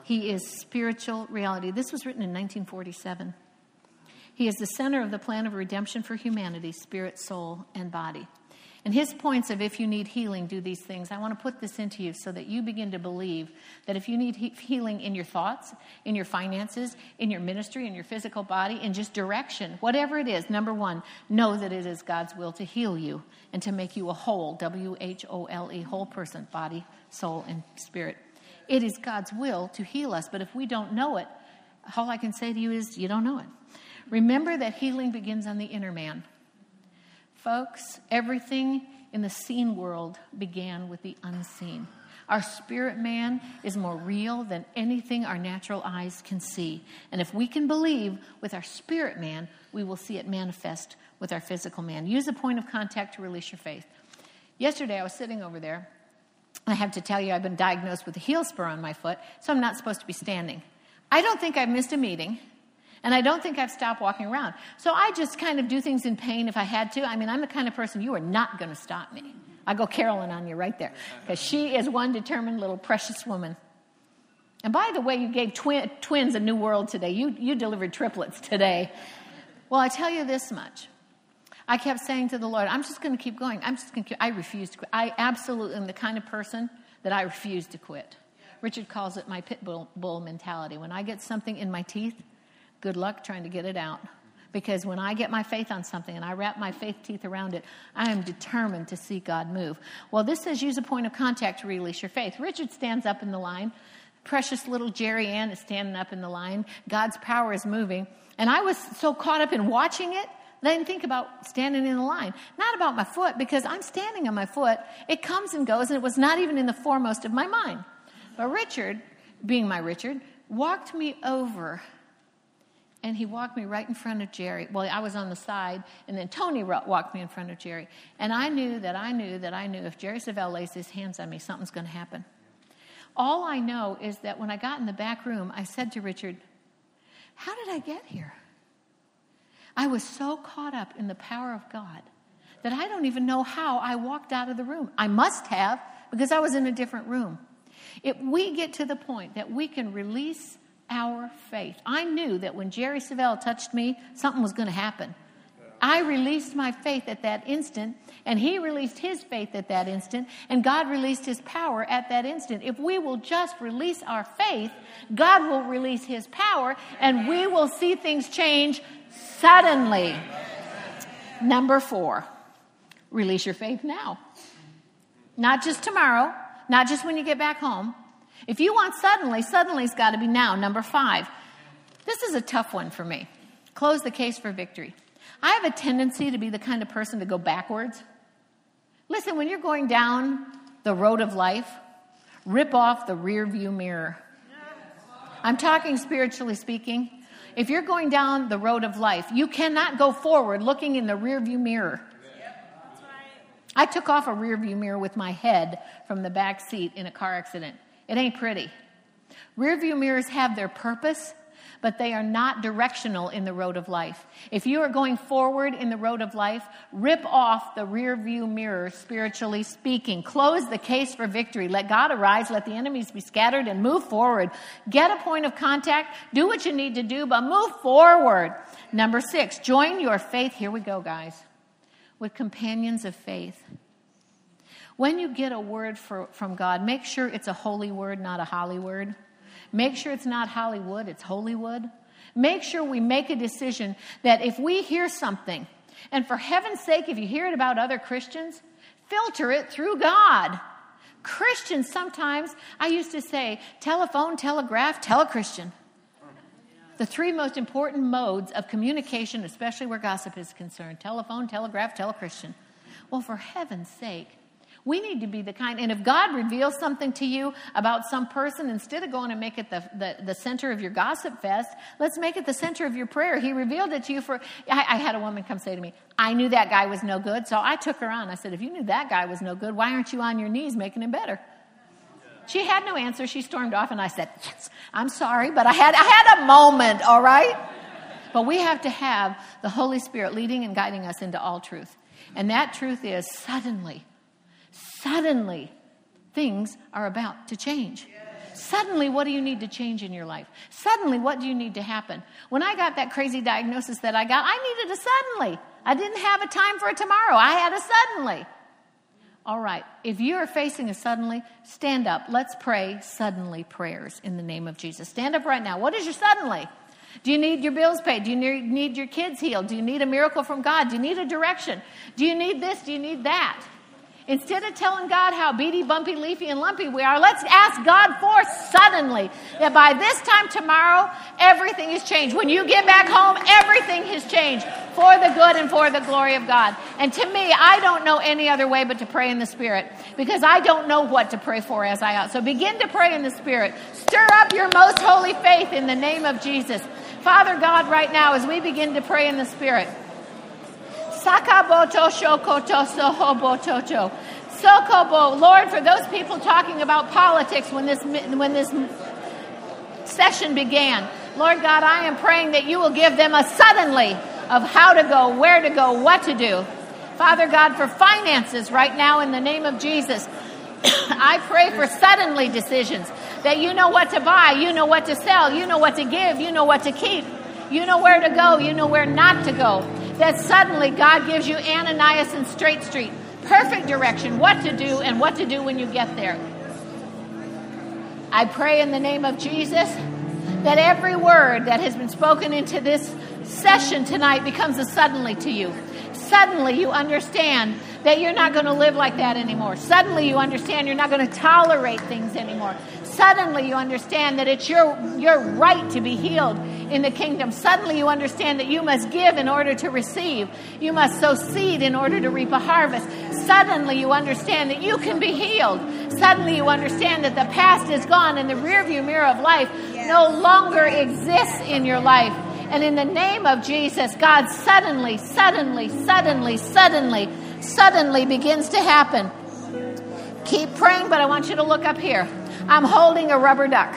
He is spiritual reality. This was written in 1947. He is the center of the plan of redemption for humanity, spirit, soul, and body. And his points of if you need healing, do these things. I want to put this into you so that you begin to believe that if you need he- healing in your thoughts, in your finances, in your ministry, in your physical body, in just direction, whatever it is, number one, know that it is God's will to heal you and to make you a whole, W H O L E, whole person, body, soul, and spirit. It is God's will to heal us, but if we don't know it, all I can say to you is you don't know it. Remember that healing begins on the inner man. Folks, everything in the seen world began with the unseen. Our spirit man is more real than anything our natural eyes can see. And if we can believe with our spirit man, we will see it manifest with our physical man. Use a point of contact to release your faith. Yesterday, I was sitting over there. I have to tell you, I've been diagnosed with a heel spur on my foot, so I'm not supposed to be standing. I don't think I've missed a meeting. And I don't think I've stopped walking around. So I just kind of do things in pain if I had to. I mean, I'm the kind of person you are not going to stop me. I go Carolyn on you right there because she is one determined little precious woman. And by the way, you gave twi- twins a new world today. You, you delivered triplets today. Well, I tell you this much. I kept saying to the Lord, I'm just going to keep going. I'm just going to I refuse to quit. I absolutely am the kind of person that I refuse to quit. Richard calls it my pit bull, bull mentality. When I get something in my teeth, Good luck trying to get it out. Because when I get my faith on something and I wrap my faith teeth around it, I am determined to see God move. Well, this says use a point of contact to release your faith. Richard stands up in the line. Precious little Jerriann is standing up in the line. God's power is moving. And I was so caught up in watching it I didn't think about standing in the line. Not about my foot, because I'm standing on my foot. It comes and goes, and it was not even in the foremost of my mind. But Richard, being my Richard, walked me over and he walked me right in front of Jerry. Well, I was on the side, and then Tony walked me in front of Jerry. And I knew that I knew that I knew if Jerry Savelle lays his hands on me, something's going to happen. All I know is that when I got in the back room, I said to Richard, How did I get here? I was so caught up in the power of God that I don't even know how I walked out of the room. I must have, because I was in a different room. If we get to the point that we can release our faith. I knew that when Jerry Savelle touched me, something was going to happen. I released my faith at that instant, and he released his faith at that instant, and God released his power at that instant. If we will just release our faith, God will release his power, and we will see things change suddenly. Number four, release your faith now. Not just tomorrow, not just when you get back home, if you want suddenly, suddenly's got to be now. Number five. This is a tough one for me. Close the case for victory. I have a tendency to be the kind of person to go backwards. Listen, when you're going down the road of life, rip off the rear view mirror. I'm talking spiritually speaking. If you're going down the road of life, you cannot go forward looking in the rear view mirror. I took off a rear view mirror with my head from the back seat in a car accident. It ain't pretty. Rear view mirrors have their purpose, but they are not directional in the road of life. If you are going forward in the road of life, rip off the rear view mirror, spiritually speaking. Close the case for victory. Let God arise, let the enemies be scattered, and move forward. Get a point of contact, do what you need to do, but move forward. Number six, join your faith. Here we go, guys, with companions of faith. When you get a word for, from God, make sure it's a holy word, not a holly word. Make sure it's not Hollywood, it's Holywood. Make sure we make a decision that if we hear something, and for heaven's sake, if you hear it about other Christians, filter it through God. Christians sometimes, I used to say, telephone, telegraph, telechristian. The three most important modes of communication, especially where gossip is concerned telephone, telegraph, telechristian. Well, for heaven's sake, we need to be the kind, and if God reveals something to you about some person, instead of going to make it the, the, the, center of your gossip fest, let's make it the center of your prayer. He revealed it to you for, I, I had a woman come say to me, I knew that guy was no good, so I took her on. I said, if you knew that guy was no good, why aren't you on your knees making him better? She had no answer. She stormed off, and I said, Yes, I'm sorry, but I had, I had a moment, all right? But we have to have the Holy Spirit leading and guiding us into all truth. And that truth is suddenly suddenly things are about to change. Suddenly, what do you need to change in your life? Suddenly, what do you need to happen? When I got that crazy diagnosis that I got, I needed a suddenly. I didn't have a time for a tomorrow. I had a suddenly. All right, if you are facing a suddenly, stand up. Let's pray suddenly prayers in the name of Jesus. Stand up right now. What is your suddenly? Do you need your bills paid? Do you need your kids healed? Do you need a miracle from God? Do you need a direction? Do you need this? Do you need that? Instead of telling God how beady, bumpy, leafy, and lumpy we are, let's ask God for suddenly that by this time tomorrow, everything has changed. When you get back home, everything has changed for the good and for the glory of God. And to me, I don't know any other way but to pray in the Spirit because I don't know what to pray for as I ought. So begin to pray in the Spirit. Stir up your most holy faith in the name of Jesus. Father God, right now, as we begin to pray in the Spirit, Sakaboto shokoto sohobotocho. Sokobo, Lord, for those people talking about politics when this, when this session began, Lord God, I am praying that you will give them a suddenly of how to go, where to go, what to do. Father God, for finances right now in the name of Jesus, *coughs* I pray for suddenly decisions that you know what to buy, you know what to sell, you know what to give, you know what to keep, you know where to go, you know where not to go that suddenly God gives you Ananias and Straight Street, perfect direction, what to do and what to do when you get there. I pray in the name of Jesus that every word that has been spoken into this session tonight becomes a suddenly to you. Suddenly you understand that you're not going to live like that anymore. Suddenly you understand you're not going to tolerate things anymore. Suddenly you understand that it's your, your right to be healed in the kingdom. Suddenly you understand that you must give in order to receive. You must sow seed in order to reap a harvest. Suddenly you understand that you can be healed. Suddenly you understand that the past is gone and the rearview mirror of life no longer exists in your life. And in the name of Jesus, God suddenly, suddenly, suddenly, suddenly, suddenly begins to happen. Keep praying, but I want you to look up here. I'm holding a rubber duck.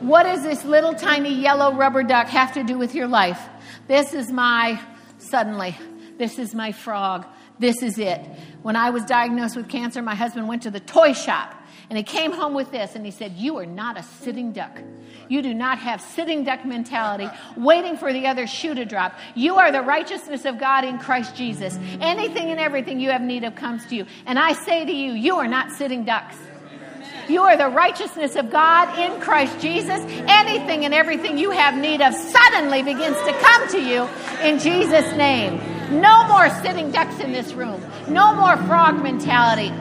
What does this little tiny yellow rubber duck have to do with your life? This is my, suddenly, this is my frog. This is it. When I was diagnosed with cancer, my husband went to the toy shop and he came home with this and he said, You are not a sitting duck. You do not have sitting duck mentality, waiting for the other shoe to drop. You are the righteousness of God in Christ Jesus. Anything and everything you have need of comes to you. And I say to you, you are not sitting ducks. You are the righteousness of God in Christ Jesus. Anything and everything you have need of suddenly begins to come to you in Jesus' name. No more sitting ducks in this room. No more frog mentality,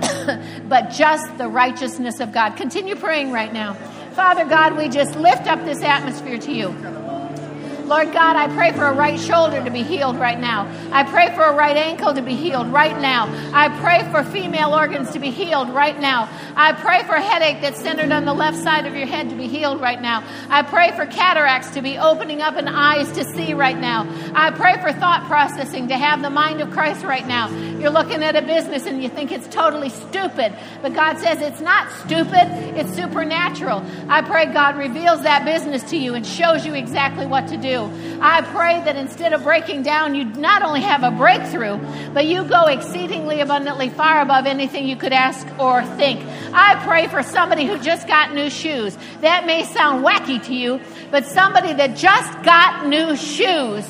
*coughs* but just the righteousness of God. Continue praying right now. Father God, we just lift up this atmosphere to you. Lord God, I pray for a right shoulder to be healed right now. I pray for a right ankle to be healed right now. I pray for female organs to be healed right now. I pray for a headache that's centered on the left side of your head to be healed right now. I pray for cataracts to be opening up and eyes to see right now. I pray for thought processing to have the mind of Christ right now. You're looking at a business and you think it's totally stupid, but God says it's not stupid, it's supernatural. I pray God reveals that business to you and shows you exactly what to do. I pray that instead of breaking down, you not only have a breakthrough, but you go exceedingly abundantly far above anything you could ask or think. I pray for somebody who just got new shoes. That may sound wacky to you, but somebody that just got new shoes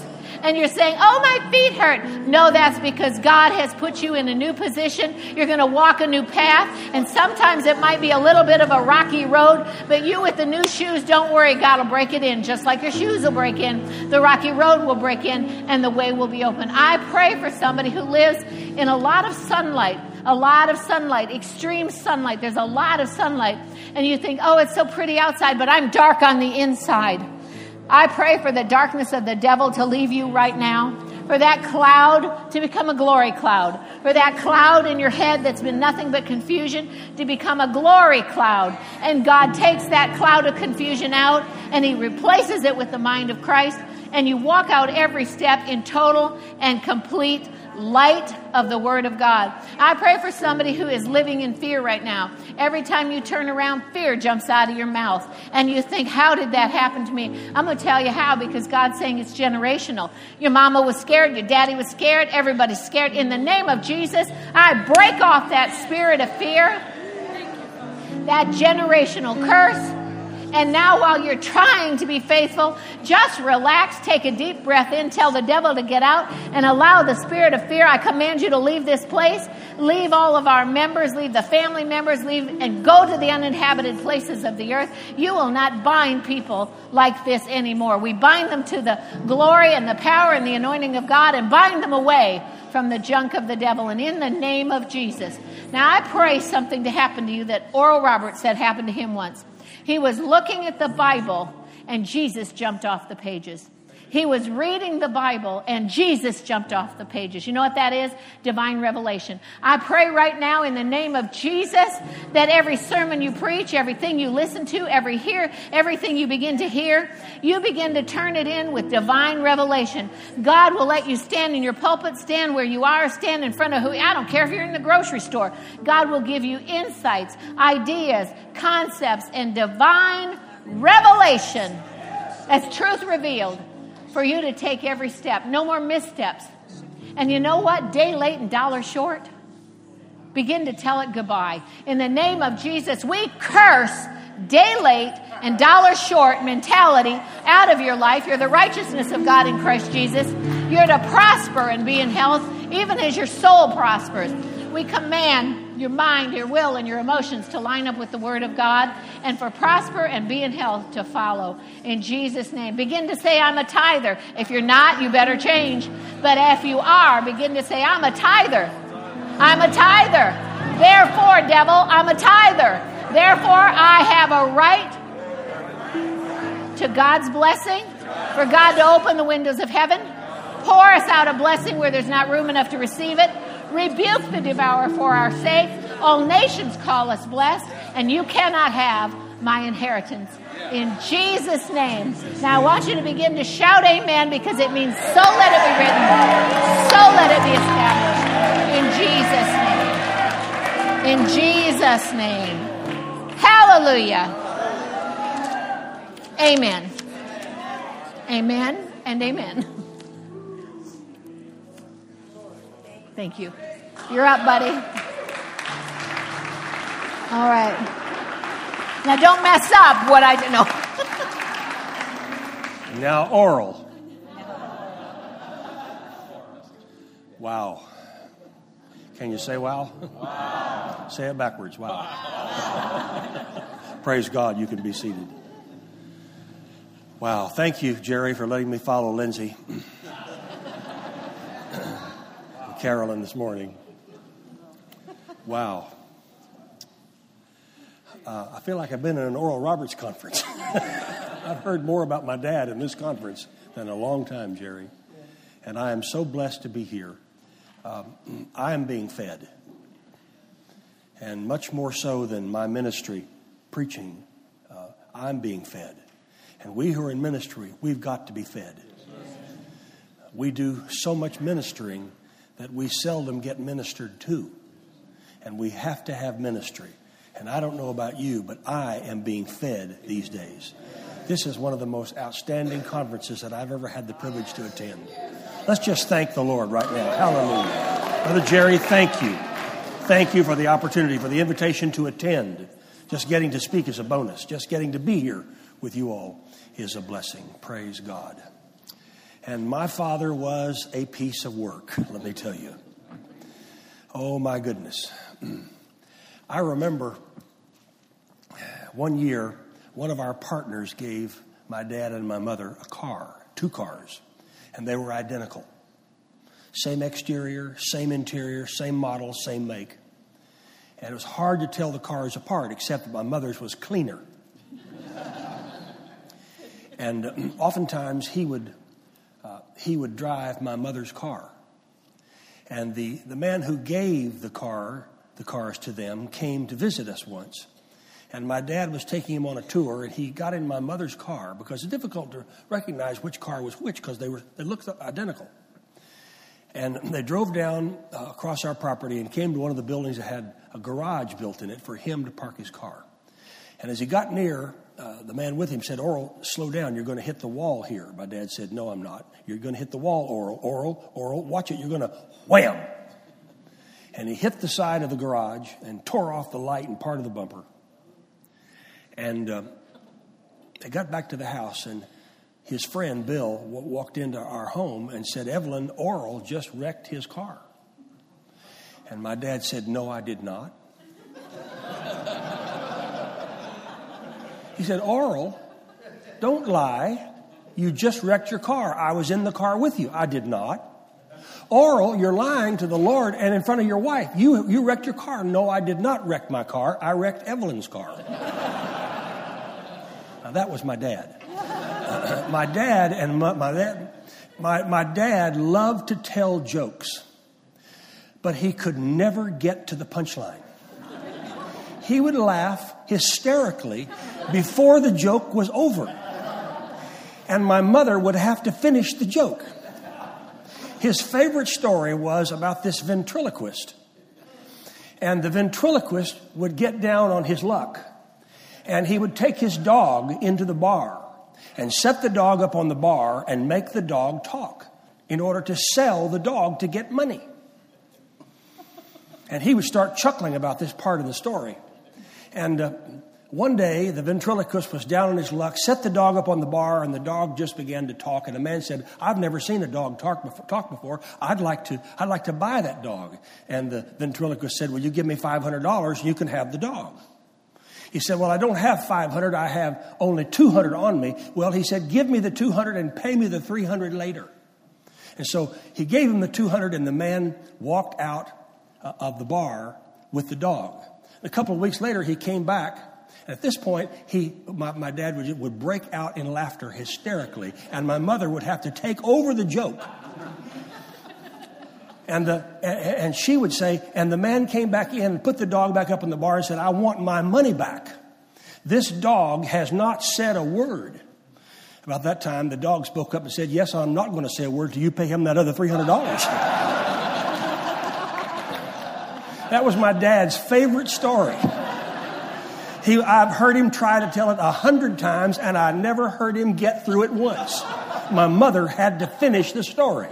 and you're saying, Oh, my feet hurt. No, that's because God has put you in a new position. You're going to walk a new path. And sometimes it might be a little bit of a rocky road, but you with the new shoes, don't worry. God will break it in. Just like your shoes will break in, the rocky road will break in, and the way will be open. I pray for somebody who lives in a lot of sunlight a lot of sunlight, extreme sunlight. There's a lot of sunlight. And you think, oh, it's so pretty outside, but I'm dark on the inside. I pray for the darkness of the devil to leave you right now. For that cloud to become a glory cloud. For that cloud in your head that's been nothing but confusion to become a glory cloud. And God takes that cloud of confusion out and He replaces it with the mind of Christ. And you walk out every step in total and complete light of the Word of God. I pray for somebody who is living in fear right now. Every time you turn around, fear jumps out of your mouth. And you think, How did that happen to me? I'm going to tell you how because God's saying it's generational. Your mama was scared, your daddy was scared, everybody's scared. In the name of Jesus, I break off that spirit of fear, that generational curse. And now, while you're trying to be faithful, just relax, take a deep breath in, tell the devil to get out, and allow the spirit of fear. I command you to leave this place, leave all of our members, leave the family members, leave and go to the uninhabited places of the earth. You will not bind people like this anymore. We bind them to the glory and the power and the anointing of God and bind them away from the junk of the devil and in the name of Jesus. Now, I pray something to happen to you that Oral Roberts said happened to him once. He was looking at the Bible and Jesus jumped off the pages. He was reading the Bible and Jesus jumped off the pages. You know what that is? Divine revelation. I pray right now in the name of Jesus that every sermon you preach, everything you listen to, every hear, everything you begin to hear, you begin to turn it in with divine revelation. God will let you stand in your pulpit, stand where you are, stand in front of who, I don't care if you're in the grocery store. God will give you insights, ideas, concepts, and divine revelation as truth revealed for you to take every step. No more missteps. And you know what? Day late and dollar short. Begin to tell it goodbye. In the name of Jesus, we curse day late and dollar short mentality out of your life. You're the righteousness of God in Christ Jesus. You're to prosper and be in health, even as your soul prospers. We command your mind, your will, and your emotions to line up with the Word of God and for prosper and be in health to follow. In Jesus' name. Begin to say, I'm a tither. If you're not, you better change. But if you are, begin to say, I'm a tither. I'm a tither. Therefore, devil, I'm a tither. Therefore, I have a right to God's blessing, for God to open the windows of heaven, pour us out a blessing where there's not room enough to receive it, rebuke the devourer for our sake. All nations call us blessed, and you cannot have my inheritance. In Jesus' name. Now I want you to begin to shout amen because it means so let it be written, so let it be established. In Jesus' name. In Jesus' name. Hallelujah. Amen. Amen and amen. Thank you. You're up, buddy. All right. Now don't mess up what I know. *laughs* Now, oral. Wow. Can you say wow? wow. Say it backwards. Wow. wow. Praise God, you can be seated. Wow. Thank you, Jerry, for letting me follow Lindsay. Carolyn this morning. Wow. Uh, I feel like I've been in an Oral Roberts conference. *laughs* I've heard more about my dad in this conference than a long time, Jerry. And I am so blessed to be here. Um, I am being fed. And much more so than my ministry preaching, uh, I'm being fed. And we who are in ministry, we've got to be fed. We do so much ministering that we seldom get ministered to. And we have to have ministry. And I don't know about you, but I am being fed these days. This is one of the most outstanding conferences that I've ever had the privilege to attend. Let's just thank the Lord right now. Hallelujah. Brother Jerry, thank you. Thank you for the opportunity, for the invitation to attend. Just getting to speak is a bonus. Just getting to be here with you all is a blessing. Praise God. And my father was a piece of work, let me tell you. Oh, my goodness. *clears throat* I remember one year, one of our partners gave my dad and my mother a car, two cars, and they were identical. Same exterior, same interior, same model, same make. And it was hard to tell the cars apart, except that my mother's was cleaner. *laughs* and *clears throat* oftentimes he would, he would drive my mother's car. And the, the man who gave the car, the cars to them, came to visit us once. And my dad was taking him on a tour, and he got in my mother's car because it's difficult to recognize which car was which because they, were, they looked identical. And they drove down uh, across our property and came to one of the buildings that had a garage built in it for him to park his car. And as he got near, uh, the man with him said, Oral, slow down. You're going to hit the wall here. My dad said, No, I'm not. You're going to hit the wall, Oral. Oral, Oral, watch it. You're going to wham. And he hit the side of the garage and tore off the light and part of the bumper. And uh, they got back to the house, and his friend Bill walked into our home and said, Evelyn Oral just wrecked his car. And my dad said, No, I did not. He said, Oral, don't lie. You just wrecked your car. I was in the car with you. I did not. Oral, you're lying to the Lord and in front of your wife. You, you wrecked your car. No, I did not wreck my car. I wrecked Evelyn's car now, that was my dad. *laughs* my dad and my, my, dad, my, my dad loved to tell jokes, but he could never get to the punchline. He would laugh hysterically before the joke was over. And my mother would have to finish the joke. His favorite story was about this ventriloquist. And the ventriloquist would get down on his luck and he would take his dog into the bar and set the dog up on the bar and make the dog talk in order to sell the dog to get money. And he would start chuckling about this part of the story. And uh, one day, the ventriloquist was down on his luck, set the dog up on the bar, and the dog just began to talk. And the man said, "I've never seen a dog talk before. Talk before. I'd like to. I'd like to buy that dog." And the ventriloquist said, "Well, you give me five hundred dollars, you can have the dog." He said, Well, I don't have 500. I have only 200 on me. Well, he said, Give me the 200 and pay me the 300 later. And so he gave him the 200, and the man walked out uh, of the bar with the dog. A couple of weeks later, he came back. At this point, he, my, my dad would, would break out in laughter hysterically, and my mother would have to take over the joke. And, the, and she would say, and the man came back in put the dog back up in the bar and said, I want my money back. This dog has not said a word. About that time, the dog spoke up and said, Yes, I'm not going to say a word till you pay him that other $300. *laughs* that was my dad's favorite story. He, I've heard him try to tell it a hundred times, and I never heard him get through it once. My mother had to finish the story.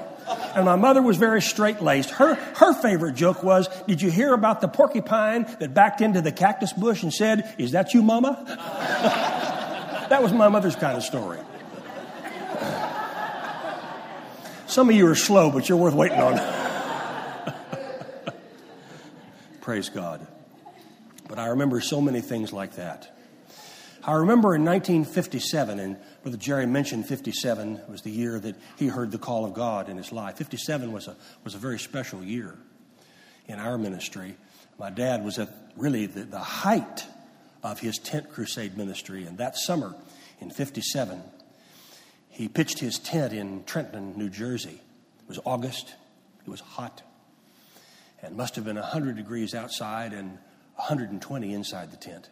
And my mother was very straight laced. Her, her favorite joke was, Did you hear about the porcupine that backed into the cactus bush and said, Is that you, Mama? *laughs* that was my mother's kind of story. Some of you are slow, but you're worth waiting on. *laughs* Praise God. But I remember so many things like that. I remember in 1957, and Brother Jerry mentioned 57 was the year that he heard the call of God in his life. 57 was a, was a very special year in our ministry. My dad was at really the, the height of his tent crusade ministry, and that summer in 57, he pitched his tent in Trenton, New Jersey. It was August, it was hot, and must have been 100 degrees outside and 120 inside the tent.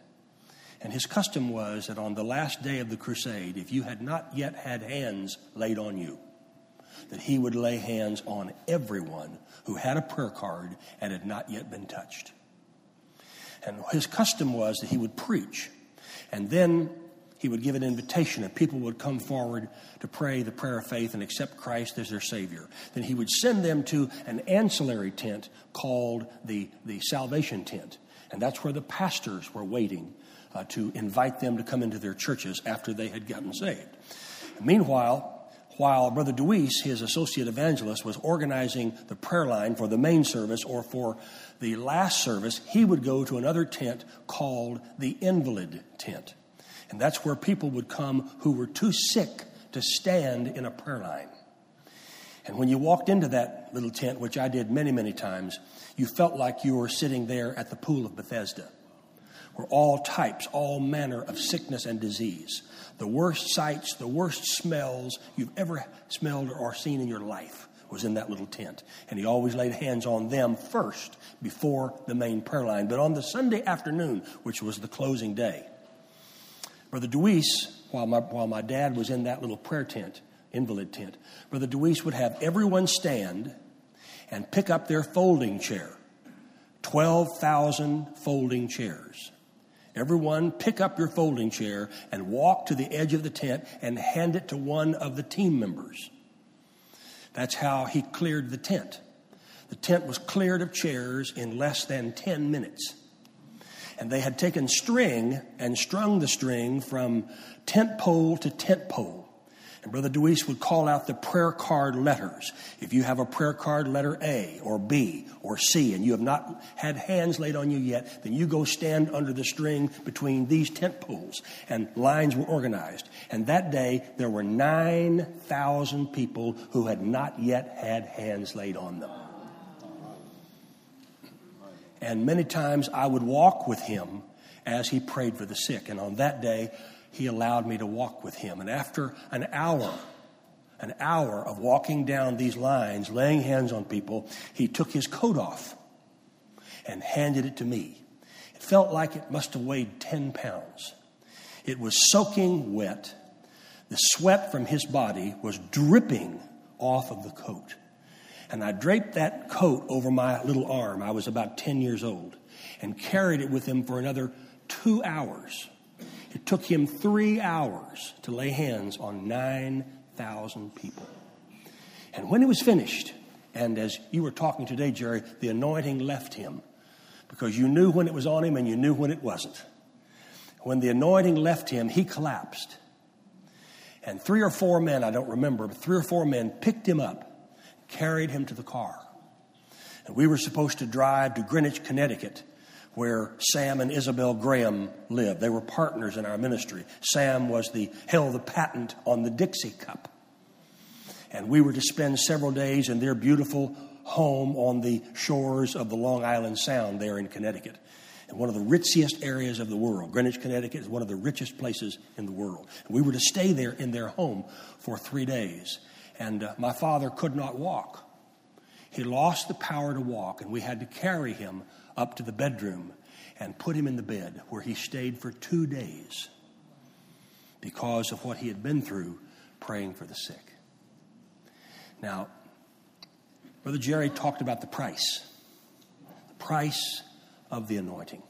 And his custom was that on the last day of the crusade, if you had not yet had hands laid on you, that he would lay hands on everyone who had a prayer card and had not yet been touched. And his custom was that he would preach, and then he would give an invitation, and people would come forward to pray the prayer of faith and accept Christ as their Savior. Then he would send them to an ancillary tent called the, the salvation tent. And that's where the pastors were waiting uh, to invite them to come into their churches after they had gotten saved. Meanwhile, while Brother Deweese, his associate evangelist, was organizing the prayer line for the main service or for the last service, he would go to another tent called the invalid tent. And that's where people would come who were too sick to stand in a prayer line. And when you walked into that little tent, which I did many, many times, you felt like you were sitting there at the pool of Bethesda, where all types, all manner of sickness and disease, the worst sights, the worst smells you've ever smelled or seen in your life was in that little tent. And he always laid hands on them first before the main prayer line. But on the Sunday afternoon, which was the closing day, Brother Deweese, while my, while my dad was in that little prayer tent, invalid tent, Brother Deweese would have everyone stand and pick up their folding chair. 12,000 folding chairs. Everyone pick up your folding chair and walk to the edge of the tent and hand it to one of the team members. That's how he cleared the tent. The tent was cleared of chairs in less than 10 minutes and they had taken string and strung the string from tent pole to tent pole. And Brother Deweese would call out the prayer card letters. If you have a prayer card letter A or B or C and you have not had hands laid on you yet, then you go stand under the string between these tent poles. And lines were organized. And that day, there were 9,000 people who had not yet had hands laid on them. And many times I would walk with him as he prayed for the sick. And on that day, he allowed me to walk with him. And after an hour, an hour of walking down these lines, laying hands on people, he took his coat off and handed it to me. It felt like it must have weighed 10 pounds. It was soaking wet. The sweat from his body was dripping off of the coat. And I draped that coat over my little arm. I was about 10 years old and carried it with him for another two hours. It took him three hours to lay hands on 9,000 people. And when it was finished, and as you were talking today, Jerry, the anointing left him because you knew when it was on him and you knew when it wasn't. When the anointing left him, he collapsed. And three or four men, I don't remember, but three or four men picked him up carried him to the car. And we were supposed to drive to Greenwich, Connecticut, where Sam and Isabel Graham lived. They were partners in our ministry. Sam was the held the patent on the Dixie cup. And we were to spend several days in their beautiful home on the shores of the Long Island Sound there in Connecticut. In one of the richest areas of the world. Greenwich, Connecticut is one of the richest places in the world. And we were to stay there in their home for three days. And uh, my father could not walk. He lost the power to walk, and we had to carry him up to the bedroom and put him in the bed where he stayed for two days because of what he had been through praying for the sick. Now, Brother Jerry talked about the price the price of the anointing.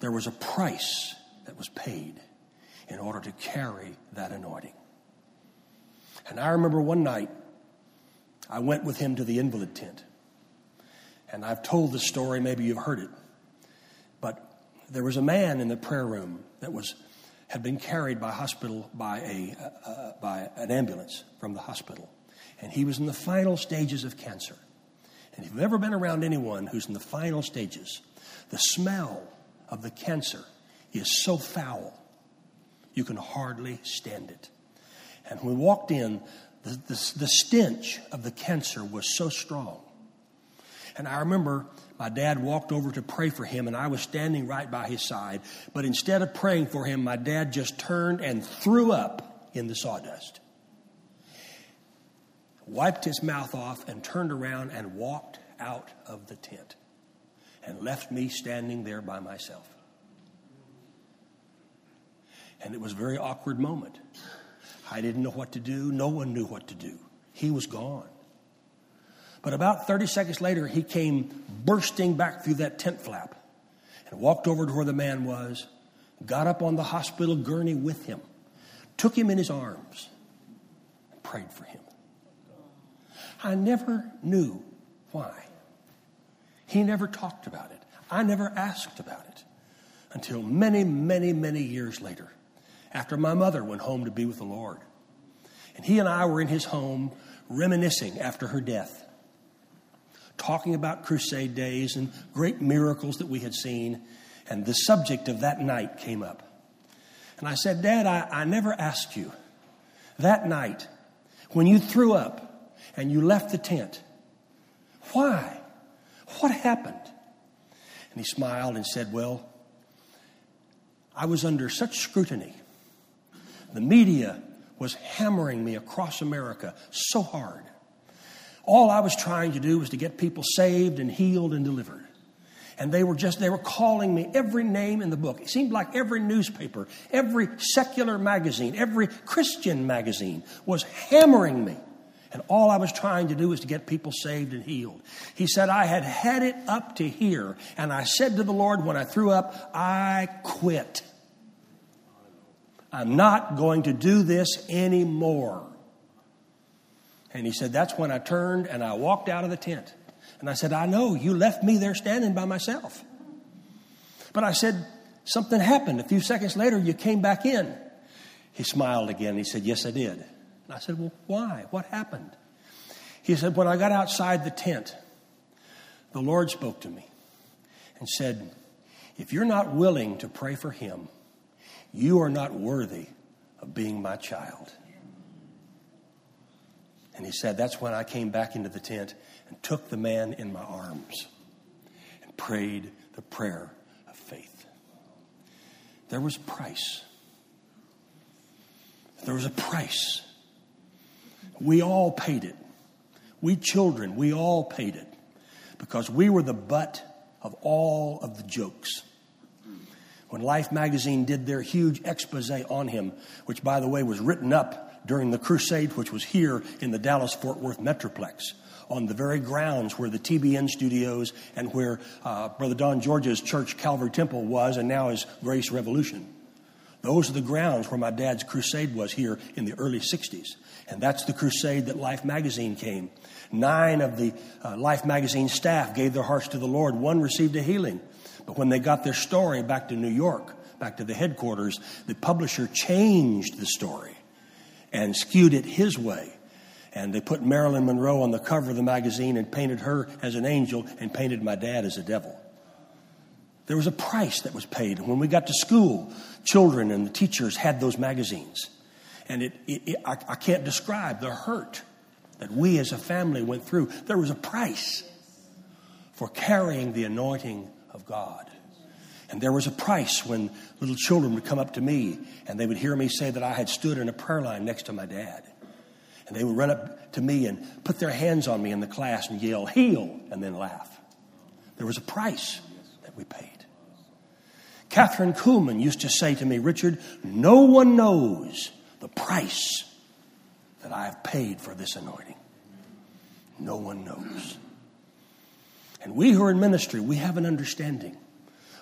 There was a price that was paid in order to carry that anointing. And I remember one night, I went with him to the invalid tent. And I've told the story, maybe you've heard it. But there was a man in the prayer room that was had been carried by hospital by a uh, uh, by an ambulance from the hospital, and he was in the final stages of cancer. And if you've ever been around anyone who's in the final stages, the smell of the cancer is so foul you can hardly stand it. And we walked in, the, the, the stench of the cancer was so strong. And I remember my dad walked over to pray for him, and I was standing right by his side. But instead of praying for him, my dad just turned and threw up in the sawdust. Wiped his mouth off and turned around and walked out of the tent and left me standing there by myself. And it was a very awkward moment. I didn't know what to do. No one knew what to do. He was gone. But about 30 seconds later, he came bursting back through that tent flap and walked over to where the man was, got up on the hospital gurney with him, took him in his arms, and prayed for him. I never knew why. He never talked about it. I never asked about it until many, many, many years later, after my mother went home to be with the Lord. And he and I were in his home reminiscing after her death talking about crusade days and great miracles that we had seen. And the subject of that night came up. And I said, Dad, I, I never asked you that night when you threw up and you left the tent, why? What happened? And he smiled and said, Well, I was under such scrutiny. The media was hammering me across America so hard. All I was trying to do was to get people saved and healed and delivered. And they were just, they were calling me every name in the book. It seemed like every newspaper, every secular magazine, every Christian magazine was hammering me. And all I was trying to do was to get people saved and healed. He said, I had had it up to here. And I said to the Lord when I threw up, I quit. I'm not going to do this anymore. And he said, That's when I turned and I walked out of the tent. And I said, I know, you left me there standing by myself. But I said, Something happened. A few seconds later, you came back in. He smiled again. He said, Yes, I did. And I said, Well, why? What happened? He said, When I got outside the tent, the Lord spoke to me and said, If you're not willing to pray for him, you are not worthy of being my child. And he said, That's when I came back into the tent and took the man in my arms and prayed the prayer of faith. There was price. There was a price. We all paid it. We children, we all paid it because we were the butt of all of the jokes. When Life magazine did their huge expose on him, which by the way was written up during the crusade, which was here in the Dallas Fort Worth Metroplex, on the very grounds where the TBN studios and where uh, Brother Don George's church, Calvary Temple, was, and now is Grace Revolution. Those are the grounds where my dad's crusade was here in the early 60s. And that's the crusade that Life magazine came. Nine of the uh, Life magazine staff gave their hearts to the Lord. One received a healing. But when they got their story back to New York, back to the headquarters, the publisher changed the story and skewed it his way. And they put Marilyn Monroe on the cover of the magazine and painted her as an angel and painted my dad as a devil. There was a price that was paid. When we got to school, children and the teachers had those magazines. And it, it, it I, I can't describe the hurt that we as a family went through. There was a price for carrying the anointing of God. And there was a price when little children would come up to me and they would hear me say that I had stood in a prayer line next to my dad. And they would run up to me and put their hands on me in the class and yell, heal, and then laugh. There was a price that we paid. Kathryn Kuhlman used to say to me, Richard, no one knows the price that I have paid for this anointing. No one knows. And we who are in ministry, we have an understanding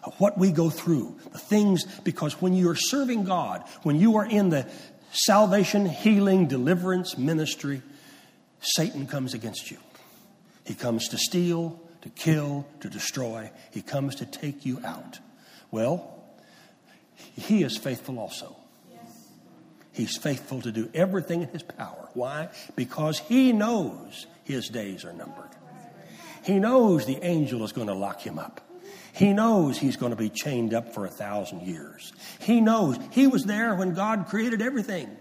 of what we go through, the things, because when you are serving God, when you are in the salvation, healing, deliverance ministry, Satan comes against you. He comes to steal, to kill, to destroy. He comes to take you out. Well, he is faithful also. He's faithful to do everything in his power. Why? Because he knows his days are numbered. He knows the angel is going to lock him up. He knows he's going to be chained up for a thousand years. He knows he was there when God created everything.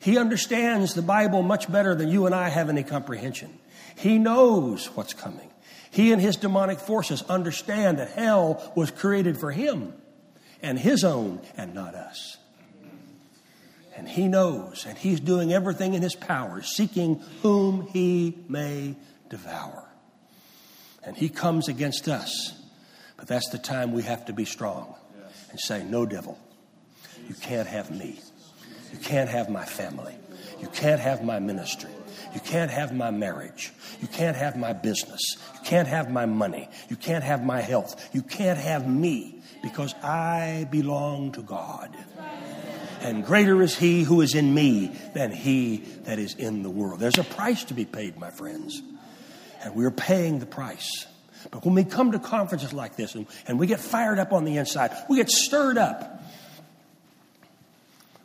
He understands the Bible much better than you and I have any comprehension. He knows what's coming. He and his demonic forces understand that hell was created for him and his own and not us. And he knows, and he's doing everything in his power, seeking whom he may devour. And he comes against us but that's the time we have to be strong and say, No, devil, you can't have me. You can't have my family. You can't have my ministry. You can't have my marriage. You can't have my business. You can't have my money. You can't have my health. You can't have me because I belong to God. And greater is He who is in me than He that is in the world. There's a price to be paid, my friends. And we're paying the price. But when we come to conferences like this and, and we get fired up on the inside, we get stirred up,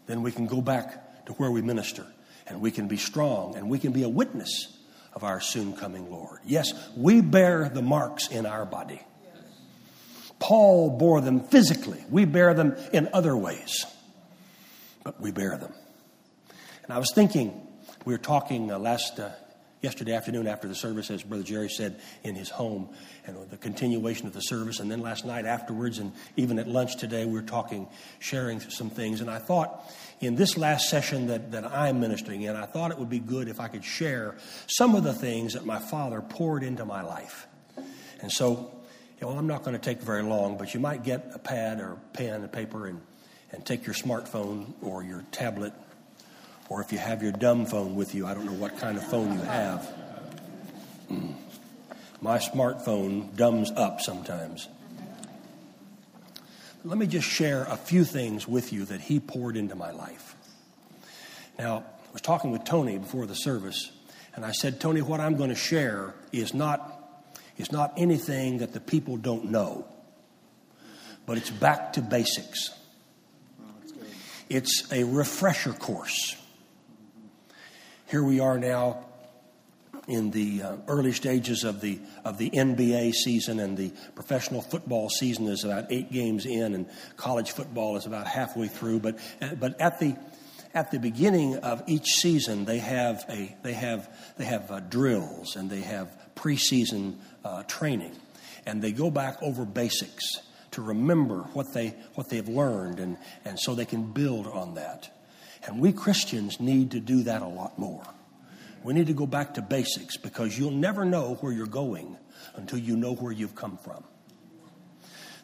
then we can go back to where we minister and we can be strong and we can be a witness of our soon coming Lord. Yes, we bear the marks in our body. Paul bore them physically, we bear them in other ways, but we bear them. And I was thinking, we were talking uh, last uh, yesterday afternoon after the service, as Brother Jerry said, in his home, and the continuation of the service. And then last night afterwards, and even at lunch today, we are talking, sharing some things. And I thought in this last session that, that I'm ministering in, I thought it would be good if I could share some of the things that my father poured into my life. And so, you know, I'm not going to take very long, but you might get a pad or pen and paper and, and take your smartphone or your tablet or if you have your dumb phone with you, I don't know what kind of phone you have. Mm. My smartphone dumbs up sometimes. Let me just share a few things with you that he poured into my life. Now, I was talking with Tony before the service, and I said, Tony, what I'm going to share is not, is not anything that the people don't know, but it's back to basics. It's a refresher course here we are now in the uh, early stages of the of the NBA season and the professional football season is about eight games in and college football is about halfway through. But uh, but at the at the beginning of each season they have a they have they have uh, drills and they have preseason uh, training. And they go back over basics to remember what they what they've learned and and so they can build on that and we Christians need to do that a lot more. We need to go back to basics because you'll never know where you're going until you know where you've come from.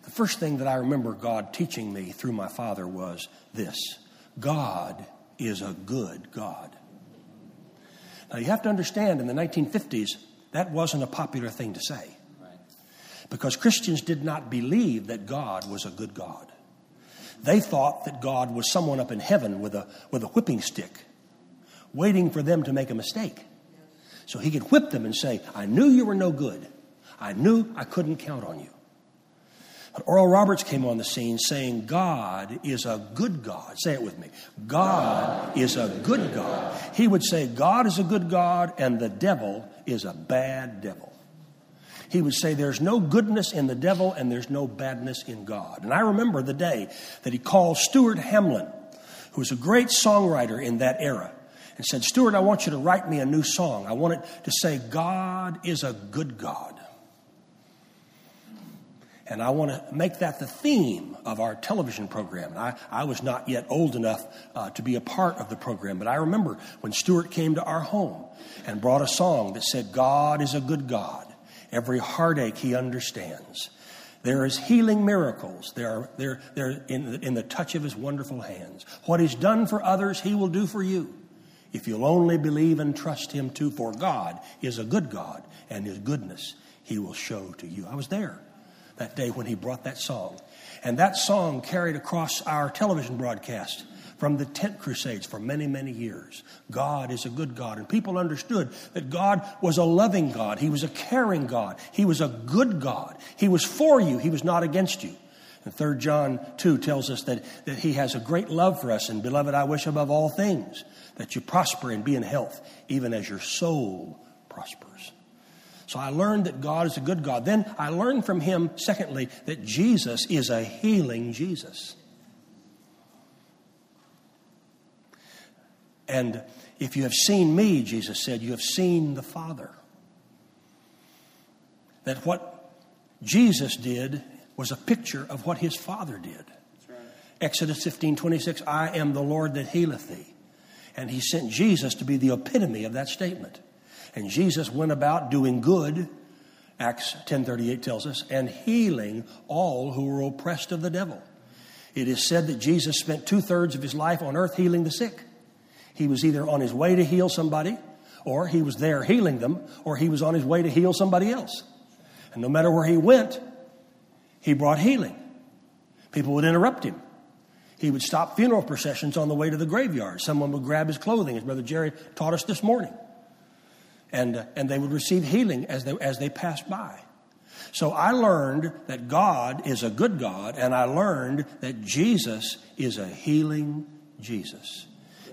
The first thing that I remember God teaching me through my father was this God is a good God. Now, you have to understand in the 1950s, that wasn't a popular thing to say because Christians did not believe that God was a good God. They thought that God was someone up in heaven with a, with a whipping stick, waiting for them to make a mistake. So he could whip them and say, I knew you were no good. I knew I couldn't count on you. But Oral Roberts came on the scene saying, God is a good God. Say it with me. God is a good God. He would say, God is a good God and the devil is a bad devil he would say, There's no goodness in the devil and there's no badness in God. And I remember the day that he called Stuart Hamblen, who was a great songwriter in that era. and said, Stuart, I want you to write me a new song. I want it to say, God is a good God. And I want to make that the theme of our television program. And I, I was not yet old enough uh, to be a part of the program, but I remember when Stuart came to our home and brought a song that said, God is a good God. Every heartache he understands. There is healing miracles. There are, they're, they're in, the, in the touch of his wonderful hands. What he's done for others, he will do for you. If you'll only believe and trust him too, for God is a good God, and his goodness he will show to you. I was there that day when he brought that song. And that song carried across our television broadcast from the tent crusades for many, many years. God is a good God. And people understood that God was a loving God. He was a caring God. He was a good God. He was for you. He was not against you. And 3 John 2 tells us that, that he has a great love for us. And beloved, I wish above all things that you prosper and be in health, even as your soul prospers. So I learned that God is a good God. Then I learned from him, secondly, that Jesus is a healing Jesus. And if you have seen me, Jesus said, you have seen the Father. That what Jesus did was a picture of what his Father did. Right. Exodus 15 26, I am the Lord that healeth thee. And he sent Jesus to be the epitome of that statement. And Jesus went about doing good, Acts 10:38 tells us, and healing all who were oppressed of the devil. It is said that Jesus spent two thirds of his life on earth healing the sick. He was either on his way to heal somebody, or he was there healing them, or he was on his way to heal somebody else. And no matter where he went, he brought healing. People would interrupt him. He would stop funeral processions on the way to the graveyard. Someone would grab his clothing, as Brother Jerry taught us this morning and, uh, and they would receive healing as they, as they passed by. So I learned that God is a good God, and I learned that Jesus is a healing Jesus.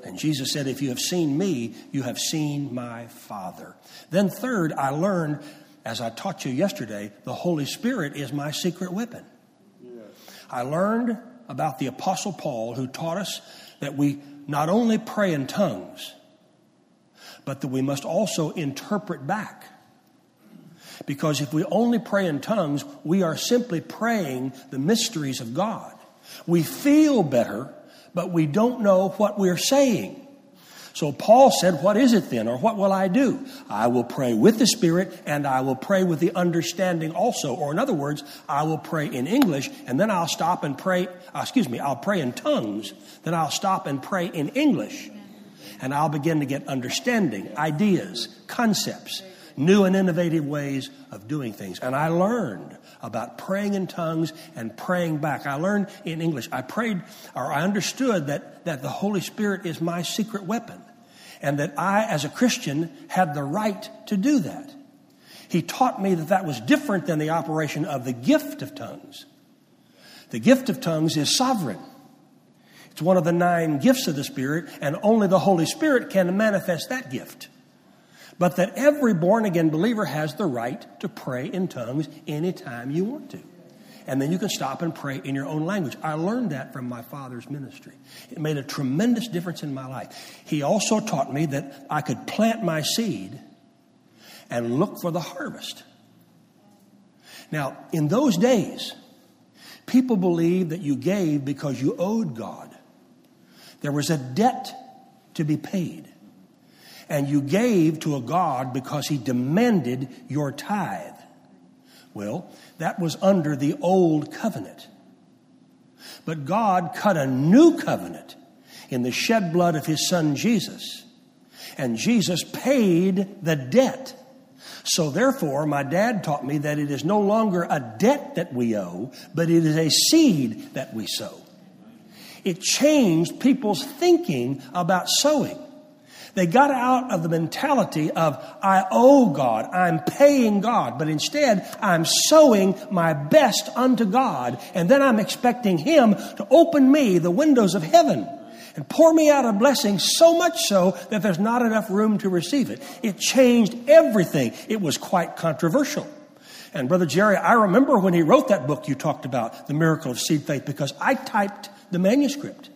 And Jesus said, If you have seen me, you have seen my Father. Then, third, I learned, as I taught you yesterday, the Holy Spirit is my secret weapon. I learned about the Apostle Paul, who taught us that we not only pray in tongues, but that we must also interpret back. Because if we only pray in tongues, we are simply praying the mysteries of God. We feel better, but we don't know what we're saying. So Paul said, What is it then, or what will I do? I will pray with the Spirit, and I will pray with the understanding also. Or in other words, I will pray in English, and then I'll stop and pray, uh, excuse me, I'll pray in tongues, then I'll stop and pray in English and I'll begin to get understanding, ideas, concepts, new and innovative ways of doing things. And I learned about praying in tongues and praying back. I learned in English. I prayed, or I understood that, that the Holy Spirit is my secret weapon, and that I, as a Christian, had the right to do that. He taught me that that was different than the operation of the gift of tongues. The gift of tongues is sovereign. It's one of the nine gifts of the Spirit, and only the Holy Spirit can manifest that gift. But that every born again believer has the right to pray in tongues anytime you want to. And then you can stop and pray in your own language. I learned that from my father's ministry. It made a tremendous difference in my life. He also taught me that I could plant my seed and look for the harvest. Now, in those days, people believed that you gave because you owed God. There was a debt to be paid. And you gave to a God because he demanded your tithe. Well, that was under the old covenant. But God cut a new covenant in the shed blood of his son Jesus. And Jesus paid the debt. So therefore, my dad taught me that it is no longer a debt that we owe, but it is a seed that we sow. It changed people's thinking about sowing. They got out of the mentality of, I owe God, I'm paying God, but instead I'm sowing my best unto God, and then I'm expecting Him to open me the windows of heaven and pour me out a blessing so much so that there's not enough room to receive it. It changed everything. It was quite controversial. And Brother Jerry, I remember when he wrote that book you talked about, The Miracle of Seed Faith, because I typed the manuscript.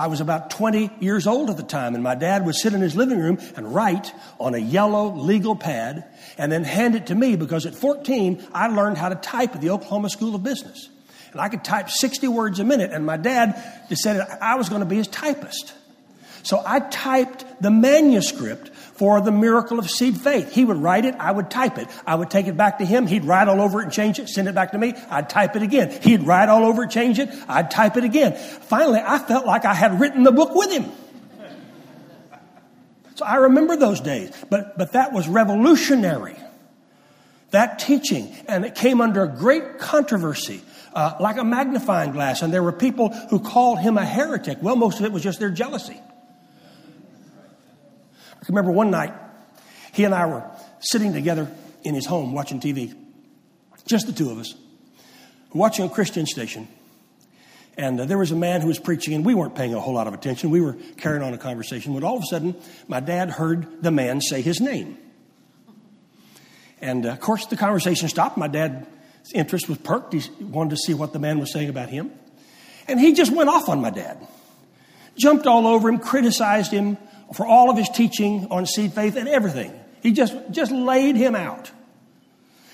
I was about 20 years old at the time, and my dad would sit in his living room and write on a yellow legal pad and then hand it to me because at 14, I learned how to type at the Oklahoma School of Business. And I could type 60 words a minute, and my dad decided I was going to be his typist. So I typed the manuscript for the miracle of seed faith. He would write it, I would type it. I would take it back to him, he'd write all over it and change it, send it back to me, I'd type it again. He'd write all over it, change it, I'd type it again. Finally, I felt like I had written the book with him. So I remember those days, but, but that was revolutionary. That teaching, and it came under great controversy. Uh, like a magnifying glass, and there were people who called him a heretic. Well, most of it was just their jealousy. I remember one night, he and I were sitting together in his home watching TV, just the two of us, watching a Christian station. And uh, there was a man who was preaching, and we weren't paying a whole lot of attention. We were carrying on a conversation when all of a sudden my dad heard the man say his name. And uh, of course, the conversation stopped. My dad's interest was perked. He wanted to see what the man was saying about him. And he just went off on my dad, jumped all over him, criticized him, for all of his teaching on seed faith and everything. He just, just laid him out.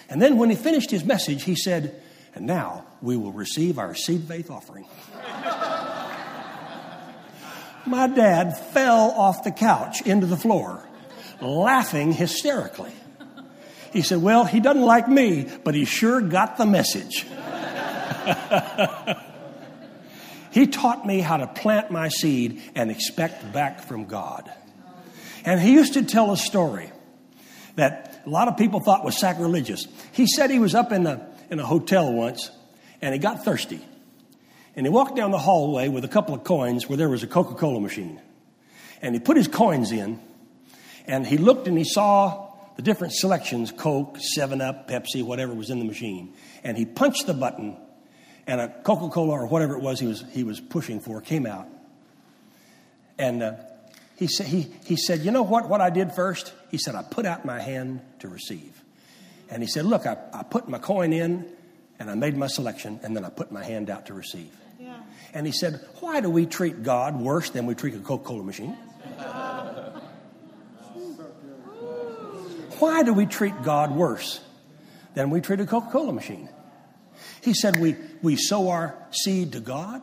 And then when he finished his message, he said, And now we will receive our seed faith offering. *laughs* My dad fell off the couch into the floor, laughing hysterically. He said, Well, he doesn't like me, but he sure got the message. *laughs* He taught me how to plant my seed and expect back from God. And he used to tell a story that a lot of people thought was sacrilegious. He said he was up in a, in a hotel once and he got thirsty. And he walked down the hallway with a couple of coins where there was a Coca Cola machine. And he put his coins in and he looked and he saw the different selections Coke, 7 Up, Pepsi, whatever was in the machine. And he punched the button and a Coca Cola or whatever it was he was, he was pushing for came out. And uh, he, sa- he, he said, You know what, what I did first? He said, I put out my hand to receive. And he said, Look, I, I put my coin in and I made my selection and then I put my hand out to receive. Yeah. And he said, Why do we treat God worse than we treat a Coca Cola machine? Why do we treat God worse than we treat a Coca Cola machine? He said, we, we sow our seed to God.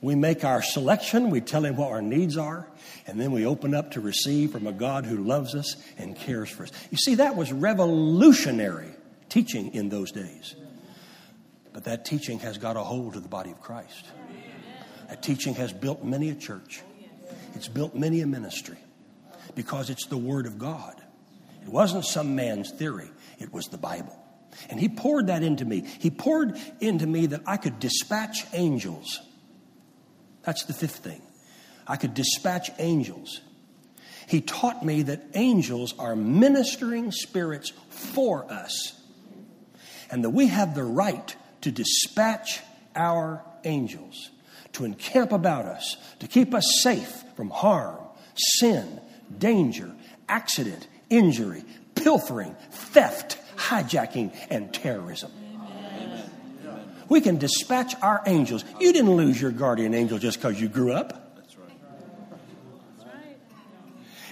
We make our selection. We tell Him what our needs are. And then we open up to receive from a God who loves us and cares for us. You see, that was revolutionary teaching in those days. But that teaching has got a hold of the body of Christ. That teaching has built many a church, it's built many a ministry because it's the Word of God. It wasn't some man's theory, it was the Bible. And he poured that into me. He poured into me that I could dispatch angels. That's the fifth thing. I could dispatch angels. He taught me that angels are ministering spirits for us, and that we have the right to dispatch our angels to encamp about us, to keep us safe from harm, sin, danger, accident, injury, pilfering, theft, hijacking, and terrorism. Amen. We can dispatch our angels. You didn't lose your guardian angel just because you grew up.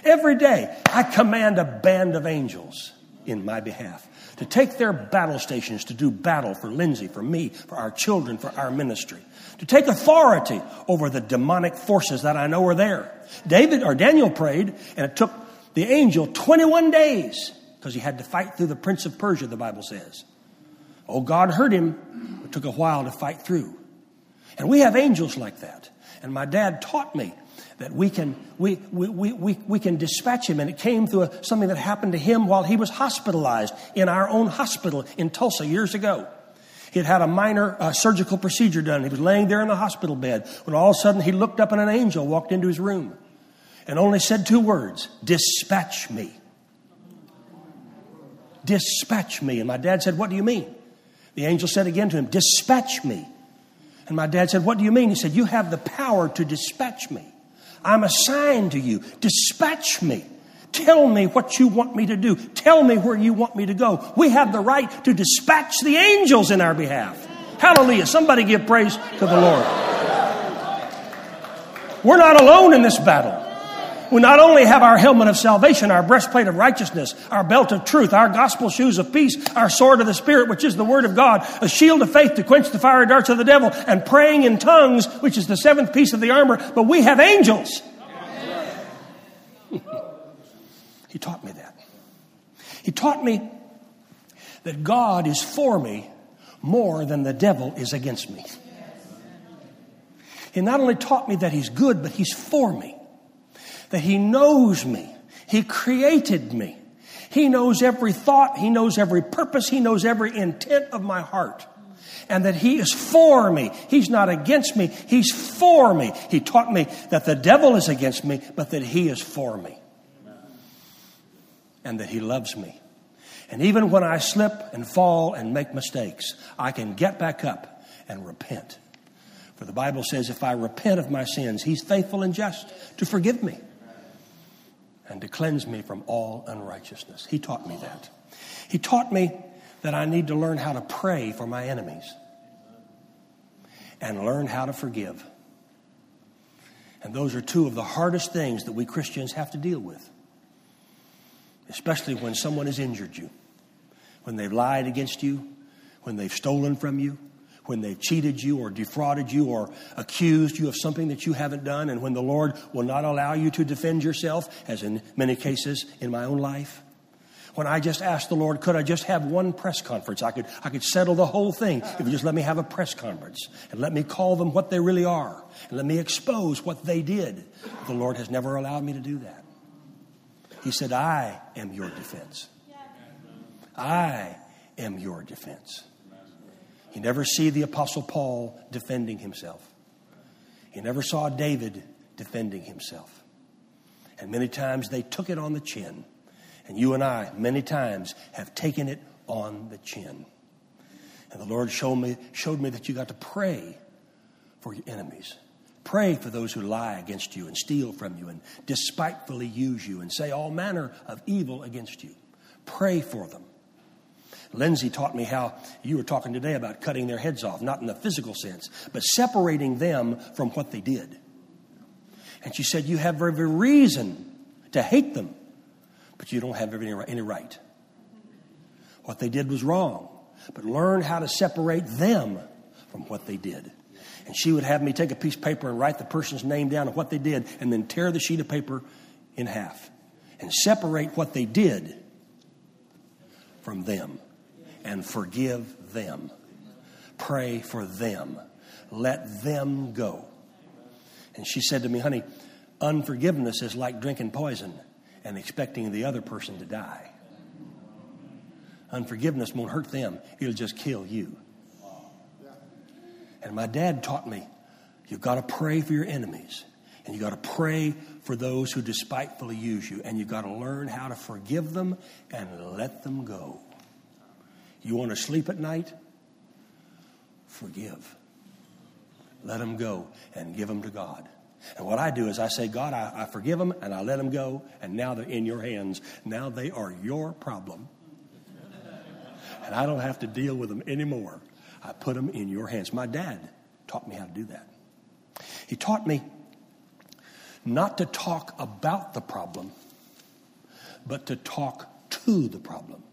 Every day, I command a band of angels in my behalf to take their battle stations to do battle for Lindsay, for me, for our children, for our ministry, to take authority over the demonic forces that I know are there. David or Daniel prayed, and it took the angel 21 days because he had to fight through the prince of Persia, the Bible says. Oh, God heard him. It took a while to fight through. And we have angels like that. And my dad taught me that we can, we, we, we, we, we can dispatch him. And it came through a, something that happened to him while he was hospitalized in our own hospital in Tulsa years ago. He had had a minor uh, surgical procedure done. He was laying there in the hospital bed when all of a sudden he looked up and an angel walked into his room and only said two words Dispatch me. Dispatch me. And my dad said, What do you mean? The angel said again to him, Dispatch me. And my dad said, What do you mean? He said, You have the power to dispatch me. I'm assigned to you. Dispatch me. Tell me what you want me to do. Tell me where you want me to go. We have the right to dispatch the angels in our behalf. Hallelujah. Somebody give praise to the Lord. We're not alone in this battle. We not only have our helmet of salvation, our breastplate of righteousness, our belt of truth, our gospel shoes of peace, our sword of the Spirit, which is the word of God, a shield of faith to quench the fiery darts of the devil, and praying in tongues, which is the seventh piece of the armor, but we have angels. *laughs* he taught me that. He taught me that God is for me more than the devil is against me. He not only taught me that He's good, but He's for me. That He knows me. He created me. He knows every thought. He knows every purpose. He knows every intent of my heart. And that He is for me. He's not against me. He's for me. He taught me that the devil is against me, but that He is for me. And that He loves me. And even when I slip and fall and make mistakes, I can get back up and repent. For the Bible says, if I repent of my sins, He's faithful and just to forgive me and to cleanse me from all unrighteousness. He taught me that. He taught me that I need to learn how to pray for my enemies and learn how to forgive. And those are two of the hardest things that we Christians have to deal with, especially when someone has injured you when they've lied against you, when they've stolen from you, when they've cheated you or defrauded you or accused you of something that you haven't done, and when the Lord will not allow you to defend yourself, as in many cases in my own life. When I just asked the Lord, could I just have one press conference? I could, I could settle the whole thing if you just let me have a press conference and let me call them what they really are and let me expose what they did. The Lord has never allowed me to do that. He said, I am your defense. I am your defense. You never see the Apostle Paul defending himself. You never saw David defending himself. And many times they took it on the chin. And you and I, many times, have taken it on the chin. And the Lord showed me, showed me that you got to pray for your enemies. Pray for those who lie against you and steal from you and despitefully use you and say all manner of evil against you. Pray for them. Lindsay taught me how you were talking today about cutting their heads off, not in the physical sense, but separating them from what they did. And she said, You have every reason to hate them, but you don't have any right. What they did was wrong, but learn how to separate them from what they did. And she would have me take a piece of paper and write the person's name down and what they did, and then tear the sheet of paper in half and separate what they did from them and forgive them. Pray for them. Let them go. And she said to me, honey, unforgiveness is like drinking poison and expecting the other person to die. Unforgiveness won't hurt them, it'll just kill you. And my dad taught me you've got to pray for your enemies, and you've got to pray for those who despitefully use you, and you've got to learn how to forgive them and let them go. You want to sleep at night? Forgive. Let them go and give them to God. And what I do is I say, God, I, I forgive them and I let them go, and now they're in your hands. Now they are your problem. And I don't have to deal with them anymore. I put them in your hands. My dad taught me how to do that. He taught me not to talk about the problem, but to talk to the problem.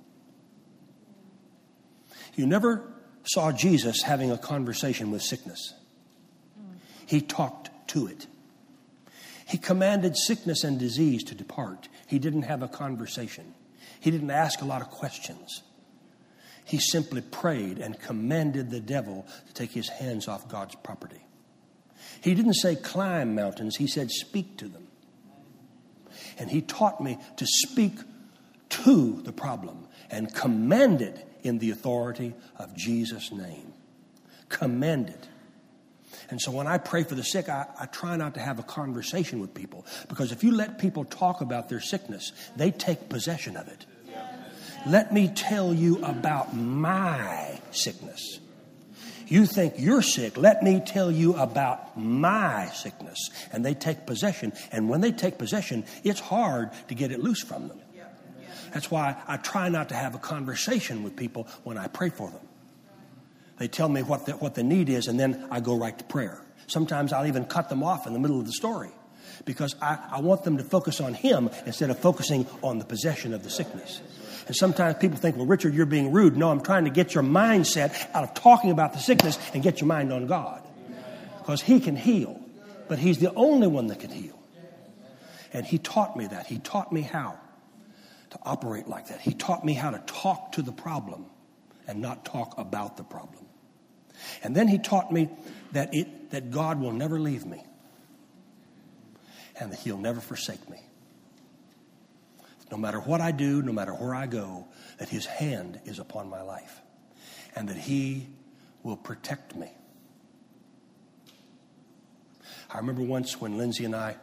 You never saw Jesus having a conversation with sickness, he talked to it. He commanded sickness and disease to depart. He didn't have a conversation. He didn't ask a lot of questions. He simply prayed and commanded the devil to take his hands off God's property. He didn't say climb mountains, he said speak to them. And he taught me to speak to the problem and command it in the authority of Jesus' name. Commend it. And so when I pray for the sick, I, I, try not to have a conversation with people because if you let people talk about their sickness, they take possession of it. Let me tell you about my sickness. You think you're sick, let me tell you about my sickness. And they take possession. And when they take possession, it's hard to get it loose from them. That's why I try not to have a conversation with people when I pray for them. They tell me what the, what the need is, and then I go right to prayer. Sometimes I'll even cut them off in the middle of the story because I, I want them to focus on Him instead of focusing on the possession of the sickness. And sometimes people think, well, Richard, you're being rude. No, I'm trying to get your mindset out of talking about the sickness and get your mind on God. Because He can heal, but He's the only one that can heal. And He taught me that. He taught me how to operate like that. He taught me how to talk to the problem and not talk about the problem. And then He taught me that, it, that God will never leave me and that He'll never forsake me. No matter what I do, no matter where I go, that His hand is upon my life and that He will protect me. I remember once when Lindsay and I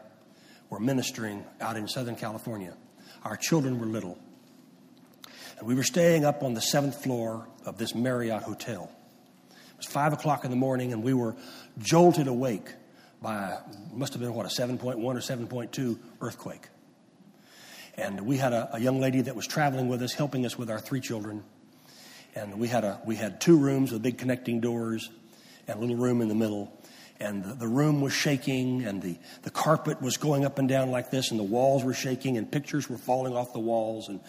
were ministering out in Southern California. Our children were little. And we were staying up on the seventh floor of this Marriott hotel. It was five o'clock in the morning, and we were jolted awake by must have been what a 7.1 or 7.2 earthquake. And we had a, a, young lady that was traveling with us, helping us with our three children. And we had a we had two rooms with big connecting doors, and a little room in the middle. And the, the room was shaking, and the, the carpet was going up and down like this, and the walls were shaking, and pictures were falling off the walls, and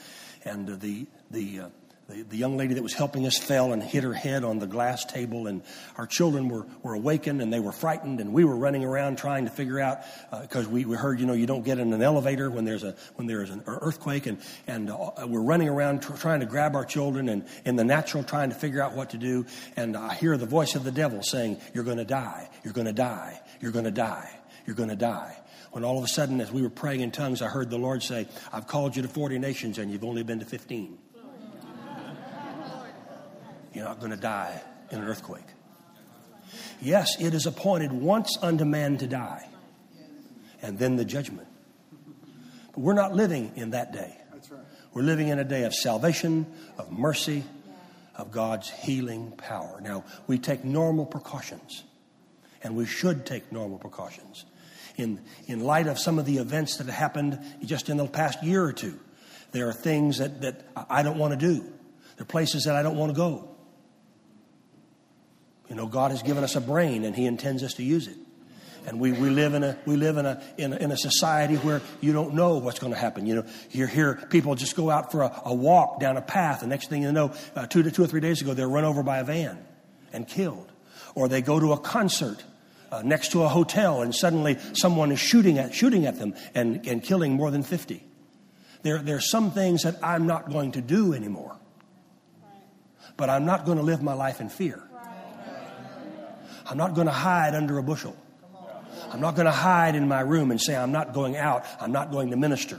and the the uh, the, the, young lady that was helping us fell and hit her head on the glass table, and our children were, were awakened and they were frightened, and we were running around trying to figure out because uh, we, we heard you know you don't get in an elevator when there's a when there's an earthquake, and and uh, we're running around tr- trying to grab our children and in the natural trying to figure out what to do, and I hear the voice of the devil saying, "You're going to die, you're going to die, you're going to die, you're going to die." When all of a sudden, as we were praying in tongues, I heard the Lord say, "I've called you to 40 nations, and you've only been to 15." You're not going to die in an earthquake. Yes, it is appointed once unto man to die, and then the judgment. But we're not living in that day. We're living in a day of salvation, of mercy, of God's healing power. Now, we take normal precautions, and we should take normal precautions. In, in light of some of the events that have happened just in the past year or two, there are things that, that I don't want to do. There are places that I don't want to go. You know, God has given us a brain and He intends us to use it. And we, we live, in a, we live in, a, in, a, in a society where you don't know what's going to happen. You know, you hear people just go out for a, a walk down a path. The next thing you know, uh, two, to, two or three days ago, they're run over by a van and killed. Or they go to a concert uh, next to a hotel and suddenly someone is shooting at, shooting at them and, and killing more than 50. There, there are some things that I'm not going to do anymore. But I'm not going to live my life in fear. I'm not going to hide under a bushel. I'm not going to hide in my room and say, I'm not going out. I'm not going to minister.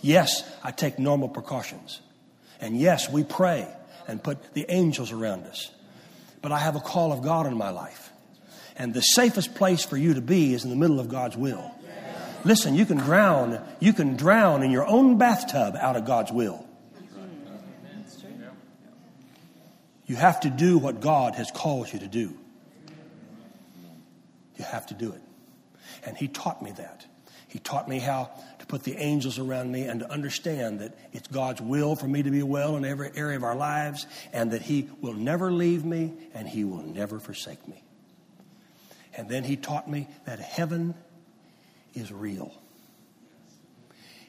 Yes, I take normal precautions. And yes, we pray and put the angels around us. But I have a call of God in my life. And the safest place for you to be is in the middle of God's will. Listen, you can drown, you can drown in your own bathtub out of God's will. You have to do what God has called you to do. You have to do it. And he taught me that. He taught me how to put the angels around me and to understand that it's God's will for me to be well in every area of our lives and that He will never leave me and He will never forsake me. And then He taught me that heaven is real.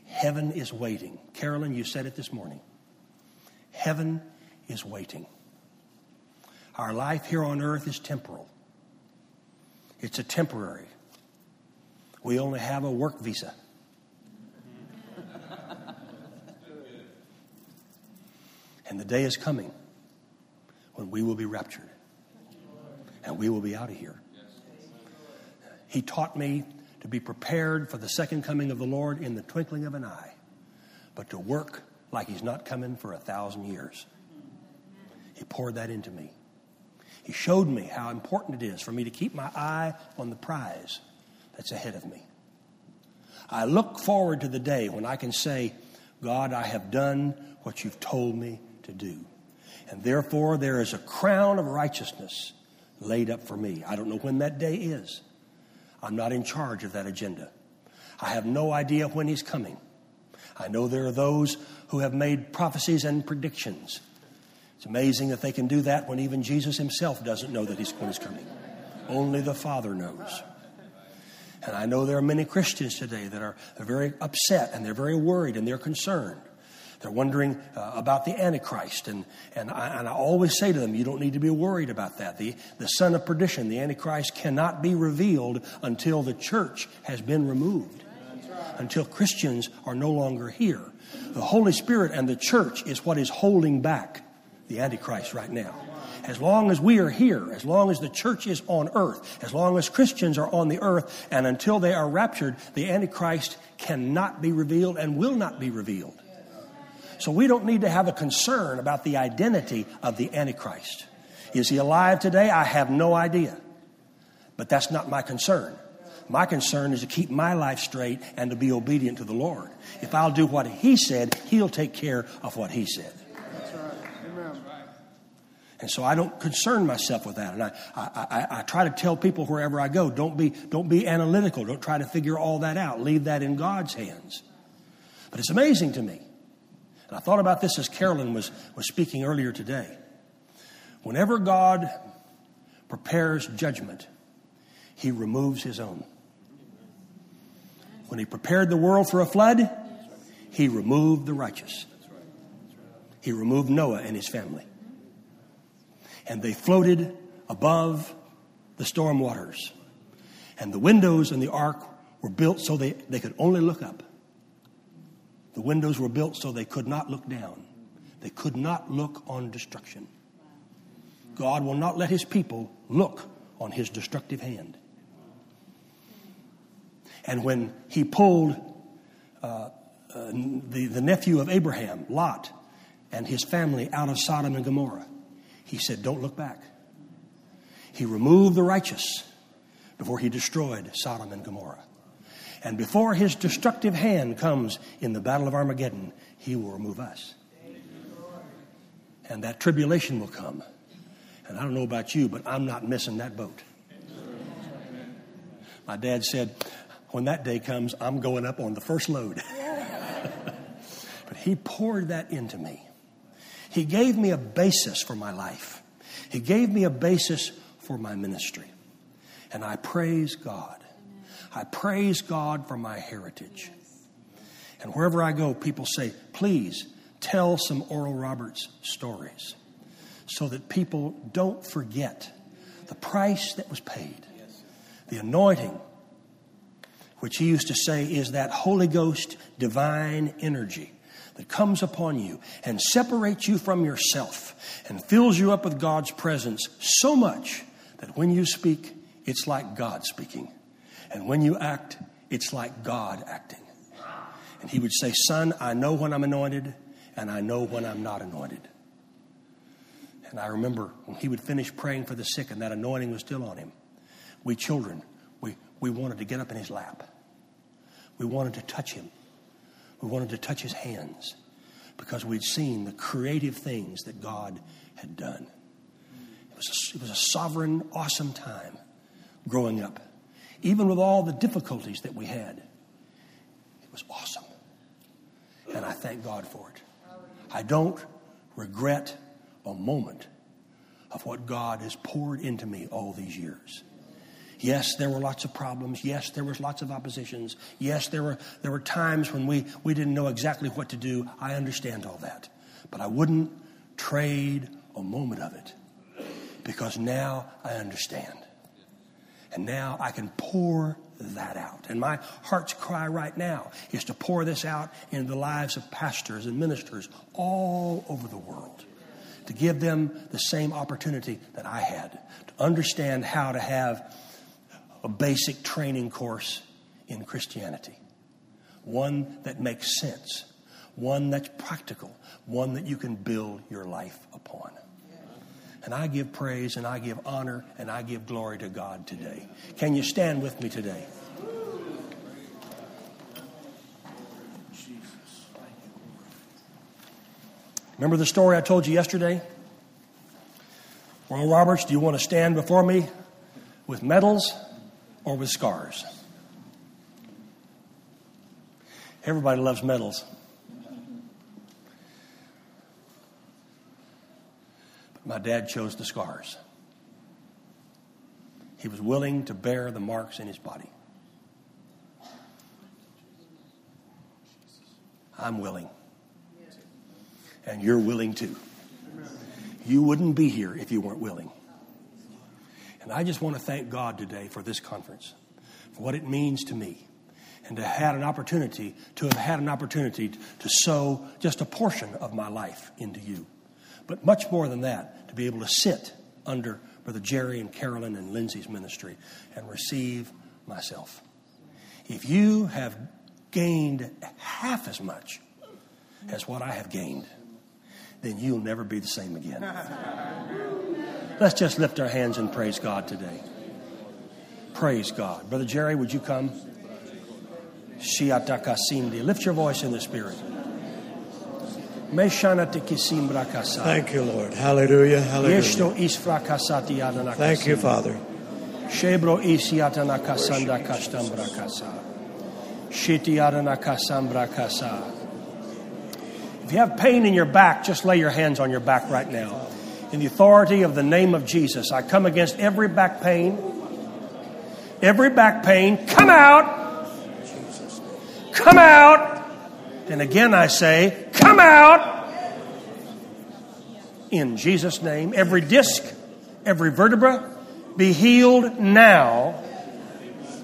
Heaven is waiting. Carolyn, you said it this morning. Heaven is waiting. Our life here on earth is temporal. It's a temporary. We only have a work visa. and the day is coming when we will be raptured and we will be out of here. He taught me to be prepared for the second coming of the Lord in the twinkling of an eye, but to work like He's not coming for a thousand years. He poured that into me. He showed me how important it is for me to keep my eye on the prize that's ahead of me. I look forward to the day when I can say, God, I have done what you've told me to do. And therefore, there is a crown of righteousness laid up for me. I don't know when that day is. I'm not in charge of that agenda. I have no idea when he's coming. I know there are those who have made prophecies and predictions. It's amazing that they can do that when even Jesus himself doesn't know that he's, when he's coming. Only the Father knows. And I know there are many Christians today that are very upset and they're very worried and they're concerned. They're wondering uh, about the Antichrist. And, and, I, and I always say to them, you don't need to be worried about that. The, the son of perdition, the Antichrist, cannot be revealed until the church has been removed, until Christians are no longer here. The Holy Spirit and the church is what is holding back the Antichrist right now. As long as we are here, as long as the church is on earth, as long as Christians are on the earth, and until they are raptured, the Antichrist cannot be revealed and will not be revealed. So we don't need to have a concern about the identity of the Antichrist. Is he alive today? I have no idea. But that's not my concern. My concern is to keep my life straight and to be obedient to the Lord. If I'll do what he said, he'll take care of what he said. And so I don't concern myself with that. And I, I, I, I, try to tell people wherever I go, don't be, don't be analytical. Don't try to figure all that out. Leave that in God's hands. But it's amazing to me and I thought about this as Carolyn was, was speaking earlier today. Whenever God prepares judgment, he removes his own. When he prepared the world for a flood, he removed the righteous. He removed Noah and his family. And they floated above the storm waters. And the windows in the ark were built so they, they could only look up. The windows were built so they could not look down. They could not look on destruction. God will not let his people look on his destructive hand. And when he pulled uh, uh, the, the nephew of Abraham, Lot, and his family out of Sodom and Gomorrah, he said, Don't look back. He removed the righteous before he destroyed Sodom and Gomorrah. And before his destructive hand comes in the battle of Armageddon, he will remove us. And that tribulation will come. And I don't know about you, but I'm not missing that boat. My dad said, when that day comes, I'm going up on the first load. *laughs* but he poured that into me. He gave me a basis for my life, he gave me a basis for my ministry. And I praise God I praise God for my heritage. And wherever I go, people say, please tell some Oral Roberts stories so that people don't forget the price that was paid, the anointing, which he used to say is that Holy Ghost divine energy that comes upon you and separates you from yourself and fills you up with God's presence so much that when you speak, it's like God speaking. And when you act, it's like God acting. And he would say, Son, I know when I'm anointed, and I know when I'm not anointed. And I remember when he would finish praying for the sick and that anointing was still on him, we children, we, we wanted to get up in his lap. We wanted to touch him. We wanted to touch his hands because we'd seen the creative things that God had done. It was a, it was a sovereign, awesome time growing up even with all the difficulties that we had. It was awesome. And I thank God for it. I don't regret a moment of what God has poured into me all these years. Yes, there were lots of problems. Yes, there was lots of oppositions. Yes, there were, there were times when we, we didn't know exactly what to do. I understand all that. But I wouldn't trade a moment of it because now I understand. And now I can pour that out. And my heart's cry right now is to pour this out into the lives of pastors and ministers all over the world. To give them the same opportunity that I had to understand how to have a basic training course in Christianity. One that makes sense, one that's practical, one that you can build your life upon. And I give praise and I give honor and I give glory to God today. Can you stand with me today? Remember the story I told you yesterday? Oral Roberts, do you want to stand before me with medals or with scars? Everybody loves medals. But my dad chose the scars. He was willing to bear the marks in his body. I'm willing. And you're willing too. You wouldn't be here if you weren't willing. And I just want to thank God today for this conference, for what it means to me, and to have an opportunity to have had an opportunity to sow just a portion of my life into you. But much more than that, to be able to sit under Brother Jerry and Carolyn and Lindsay's ministry and receive myself. If you have gained half as much as what I have gained, then you'll never be the same again. *laughs* Let's just lift our hands and praise God today. Praise God. Brother Jerry, would you come? Lift your voice in the Spirit. Thank you, Lord. Hallelujah. Hallelujah. Thank you, Father. Shebro isiatana kasanda kastambra kasa. Shitiarana kasambra kasa. If you have pain in your back, just lay your hands on your back right now. In the authority of the name of Jesus, I come against every back pain. Every back pain, come out. Come out. And again I say, come out. In Jesus' name, every disc, every vertebra, be healed now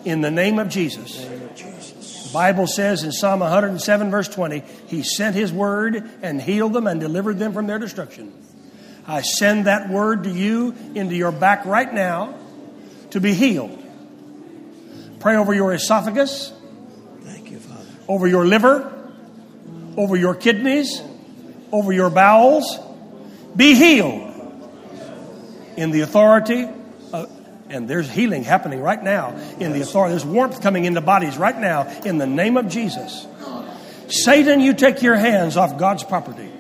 in the name of Jesus. The Bible says in Psalm 107, verse 20, He sent His word and healed them and delivered them from their destruction. I send that word to you into your back right now to be healed. Pray over your esophagus. Thank you, Father. Over your liver, over your kidneys, over your bowels. Be healed in the authority of, and there's healing happening right now in the authority. There's warmth coming into bodies right now in the name of Jesus. Satan, you take your hands off God's property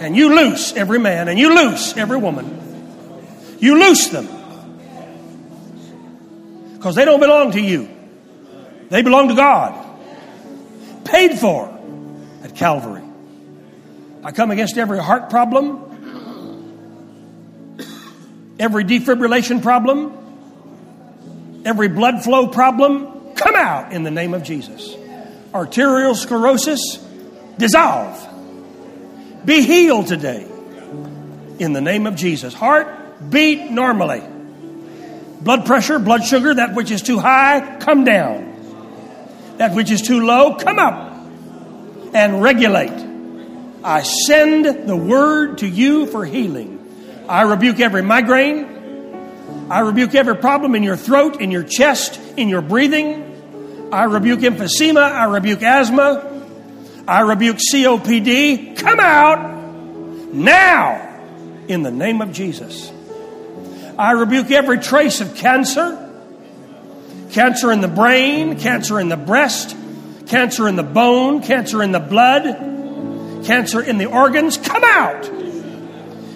and you loose every man and you loose every woman. You loose them because they don't belong to you, they belong to God. Paid for at Calvary. I come against every heart problem, every defibrillation problem, every blood flow problem. Come out in the name of Jesus. Arterial sclerosis, dissolve. Be healed today in the name of Jesus. Heart beat normally. Blood pressure, blood sugar, that which is too high, come down. That which is too low, come up and regulate. I send the word to you for healing. I rebuke every migraine. I rebuke every problem in your throat, in your chest, in your breathing. I rebuke emphysema. I rebuke asthma. I rebuke COPD. Come out now in the name of Jesus. I rebuke every trace of cancer cancer in the brain, cancer in the breast, cancer in the bone, cancer in the blood, cancer in the organs. Come out.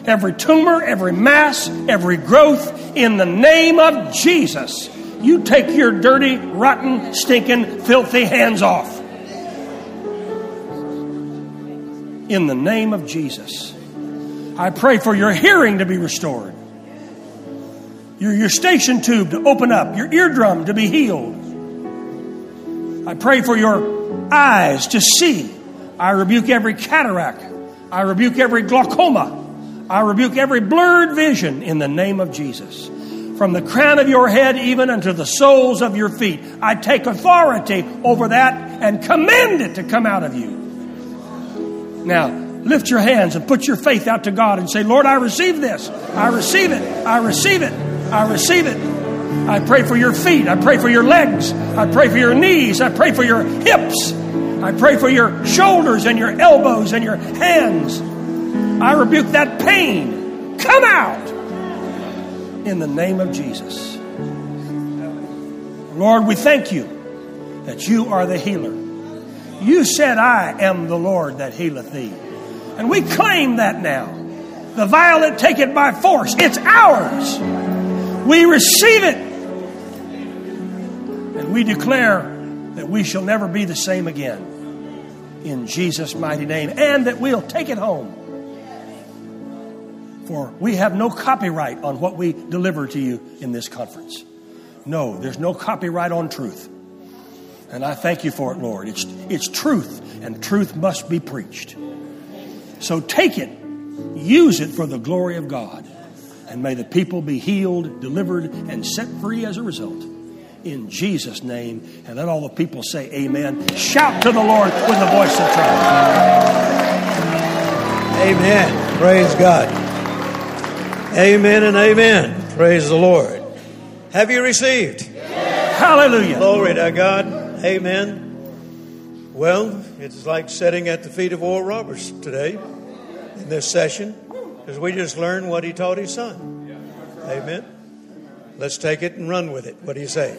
Every tumor, every mass, every growth in the name of Jesus. You take your dirty, rotten, stinking, filthy hands off. In the name of Jesus. I pray for your hearing to be restored your, your Eustachian tube to open up, your eardrum to be healed. I pray for your eyes to see. I rebuke every cataract. I rebuke every glaucoma. I rebuke every blurred vision in the name of Jesus. From the crown of your head even unto the soles of your feet, I take authority over that and command it to come out of you. Now, lift your hands and put your faith out to God and say, Lord, I receive this. I receive it. I receive it. I receive it. I pray for your feet. I pray for your legs. I pray for your knees. I pray for your hips. I pray for your shoulders and your elbows and your hands. I rebuke that pain. Come out in the name of Jesus. Lord, we thank you that you are the healer. You said, I am the Lord that healeth thee. And we claim that now. The violent take it by force. It's ours. We receive it. And we declare that we shall never be the same again. In Jesus' mighty name. And that we'll take it home. For we have no copyright on what we deliver to you in this conference. No, there's no copyright on truth. And I thank you for it, Lord. It's, it's truth, and truth must be preached. So take it, use it for the glory of God, and may the people be healed, delivered, and set free as a result. In Jesus' name, and let all the people say amen. Shout to the Lord with the voice of triumph. Amen. Praise God. Amen and amen. Praise the Lord. Have you received? Hallelujah. Glory to God. Amen. Well, it's like sitting at the feet of Oral Roberts today in this session because we just learned what he taught his son. Amen. Let's take it and run with it. What do you say?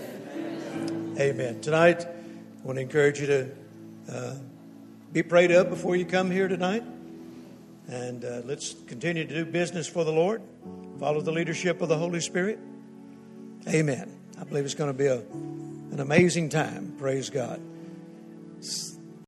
Amen. Tonight, I want to encourage you to uh, be prayed up before you come here tonight. And uh, let's continue to do business for the Lord. Follow the leadership of the Holy Spirit. Amen. I believe it's going to be a, an amazing time. Praise God.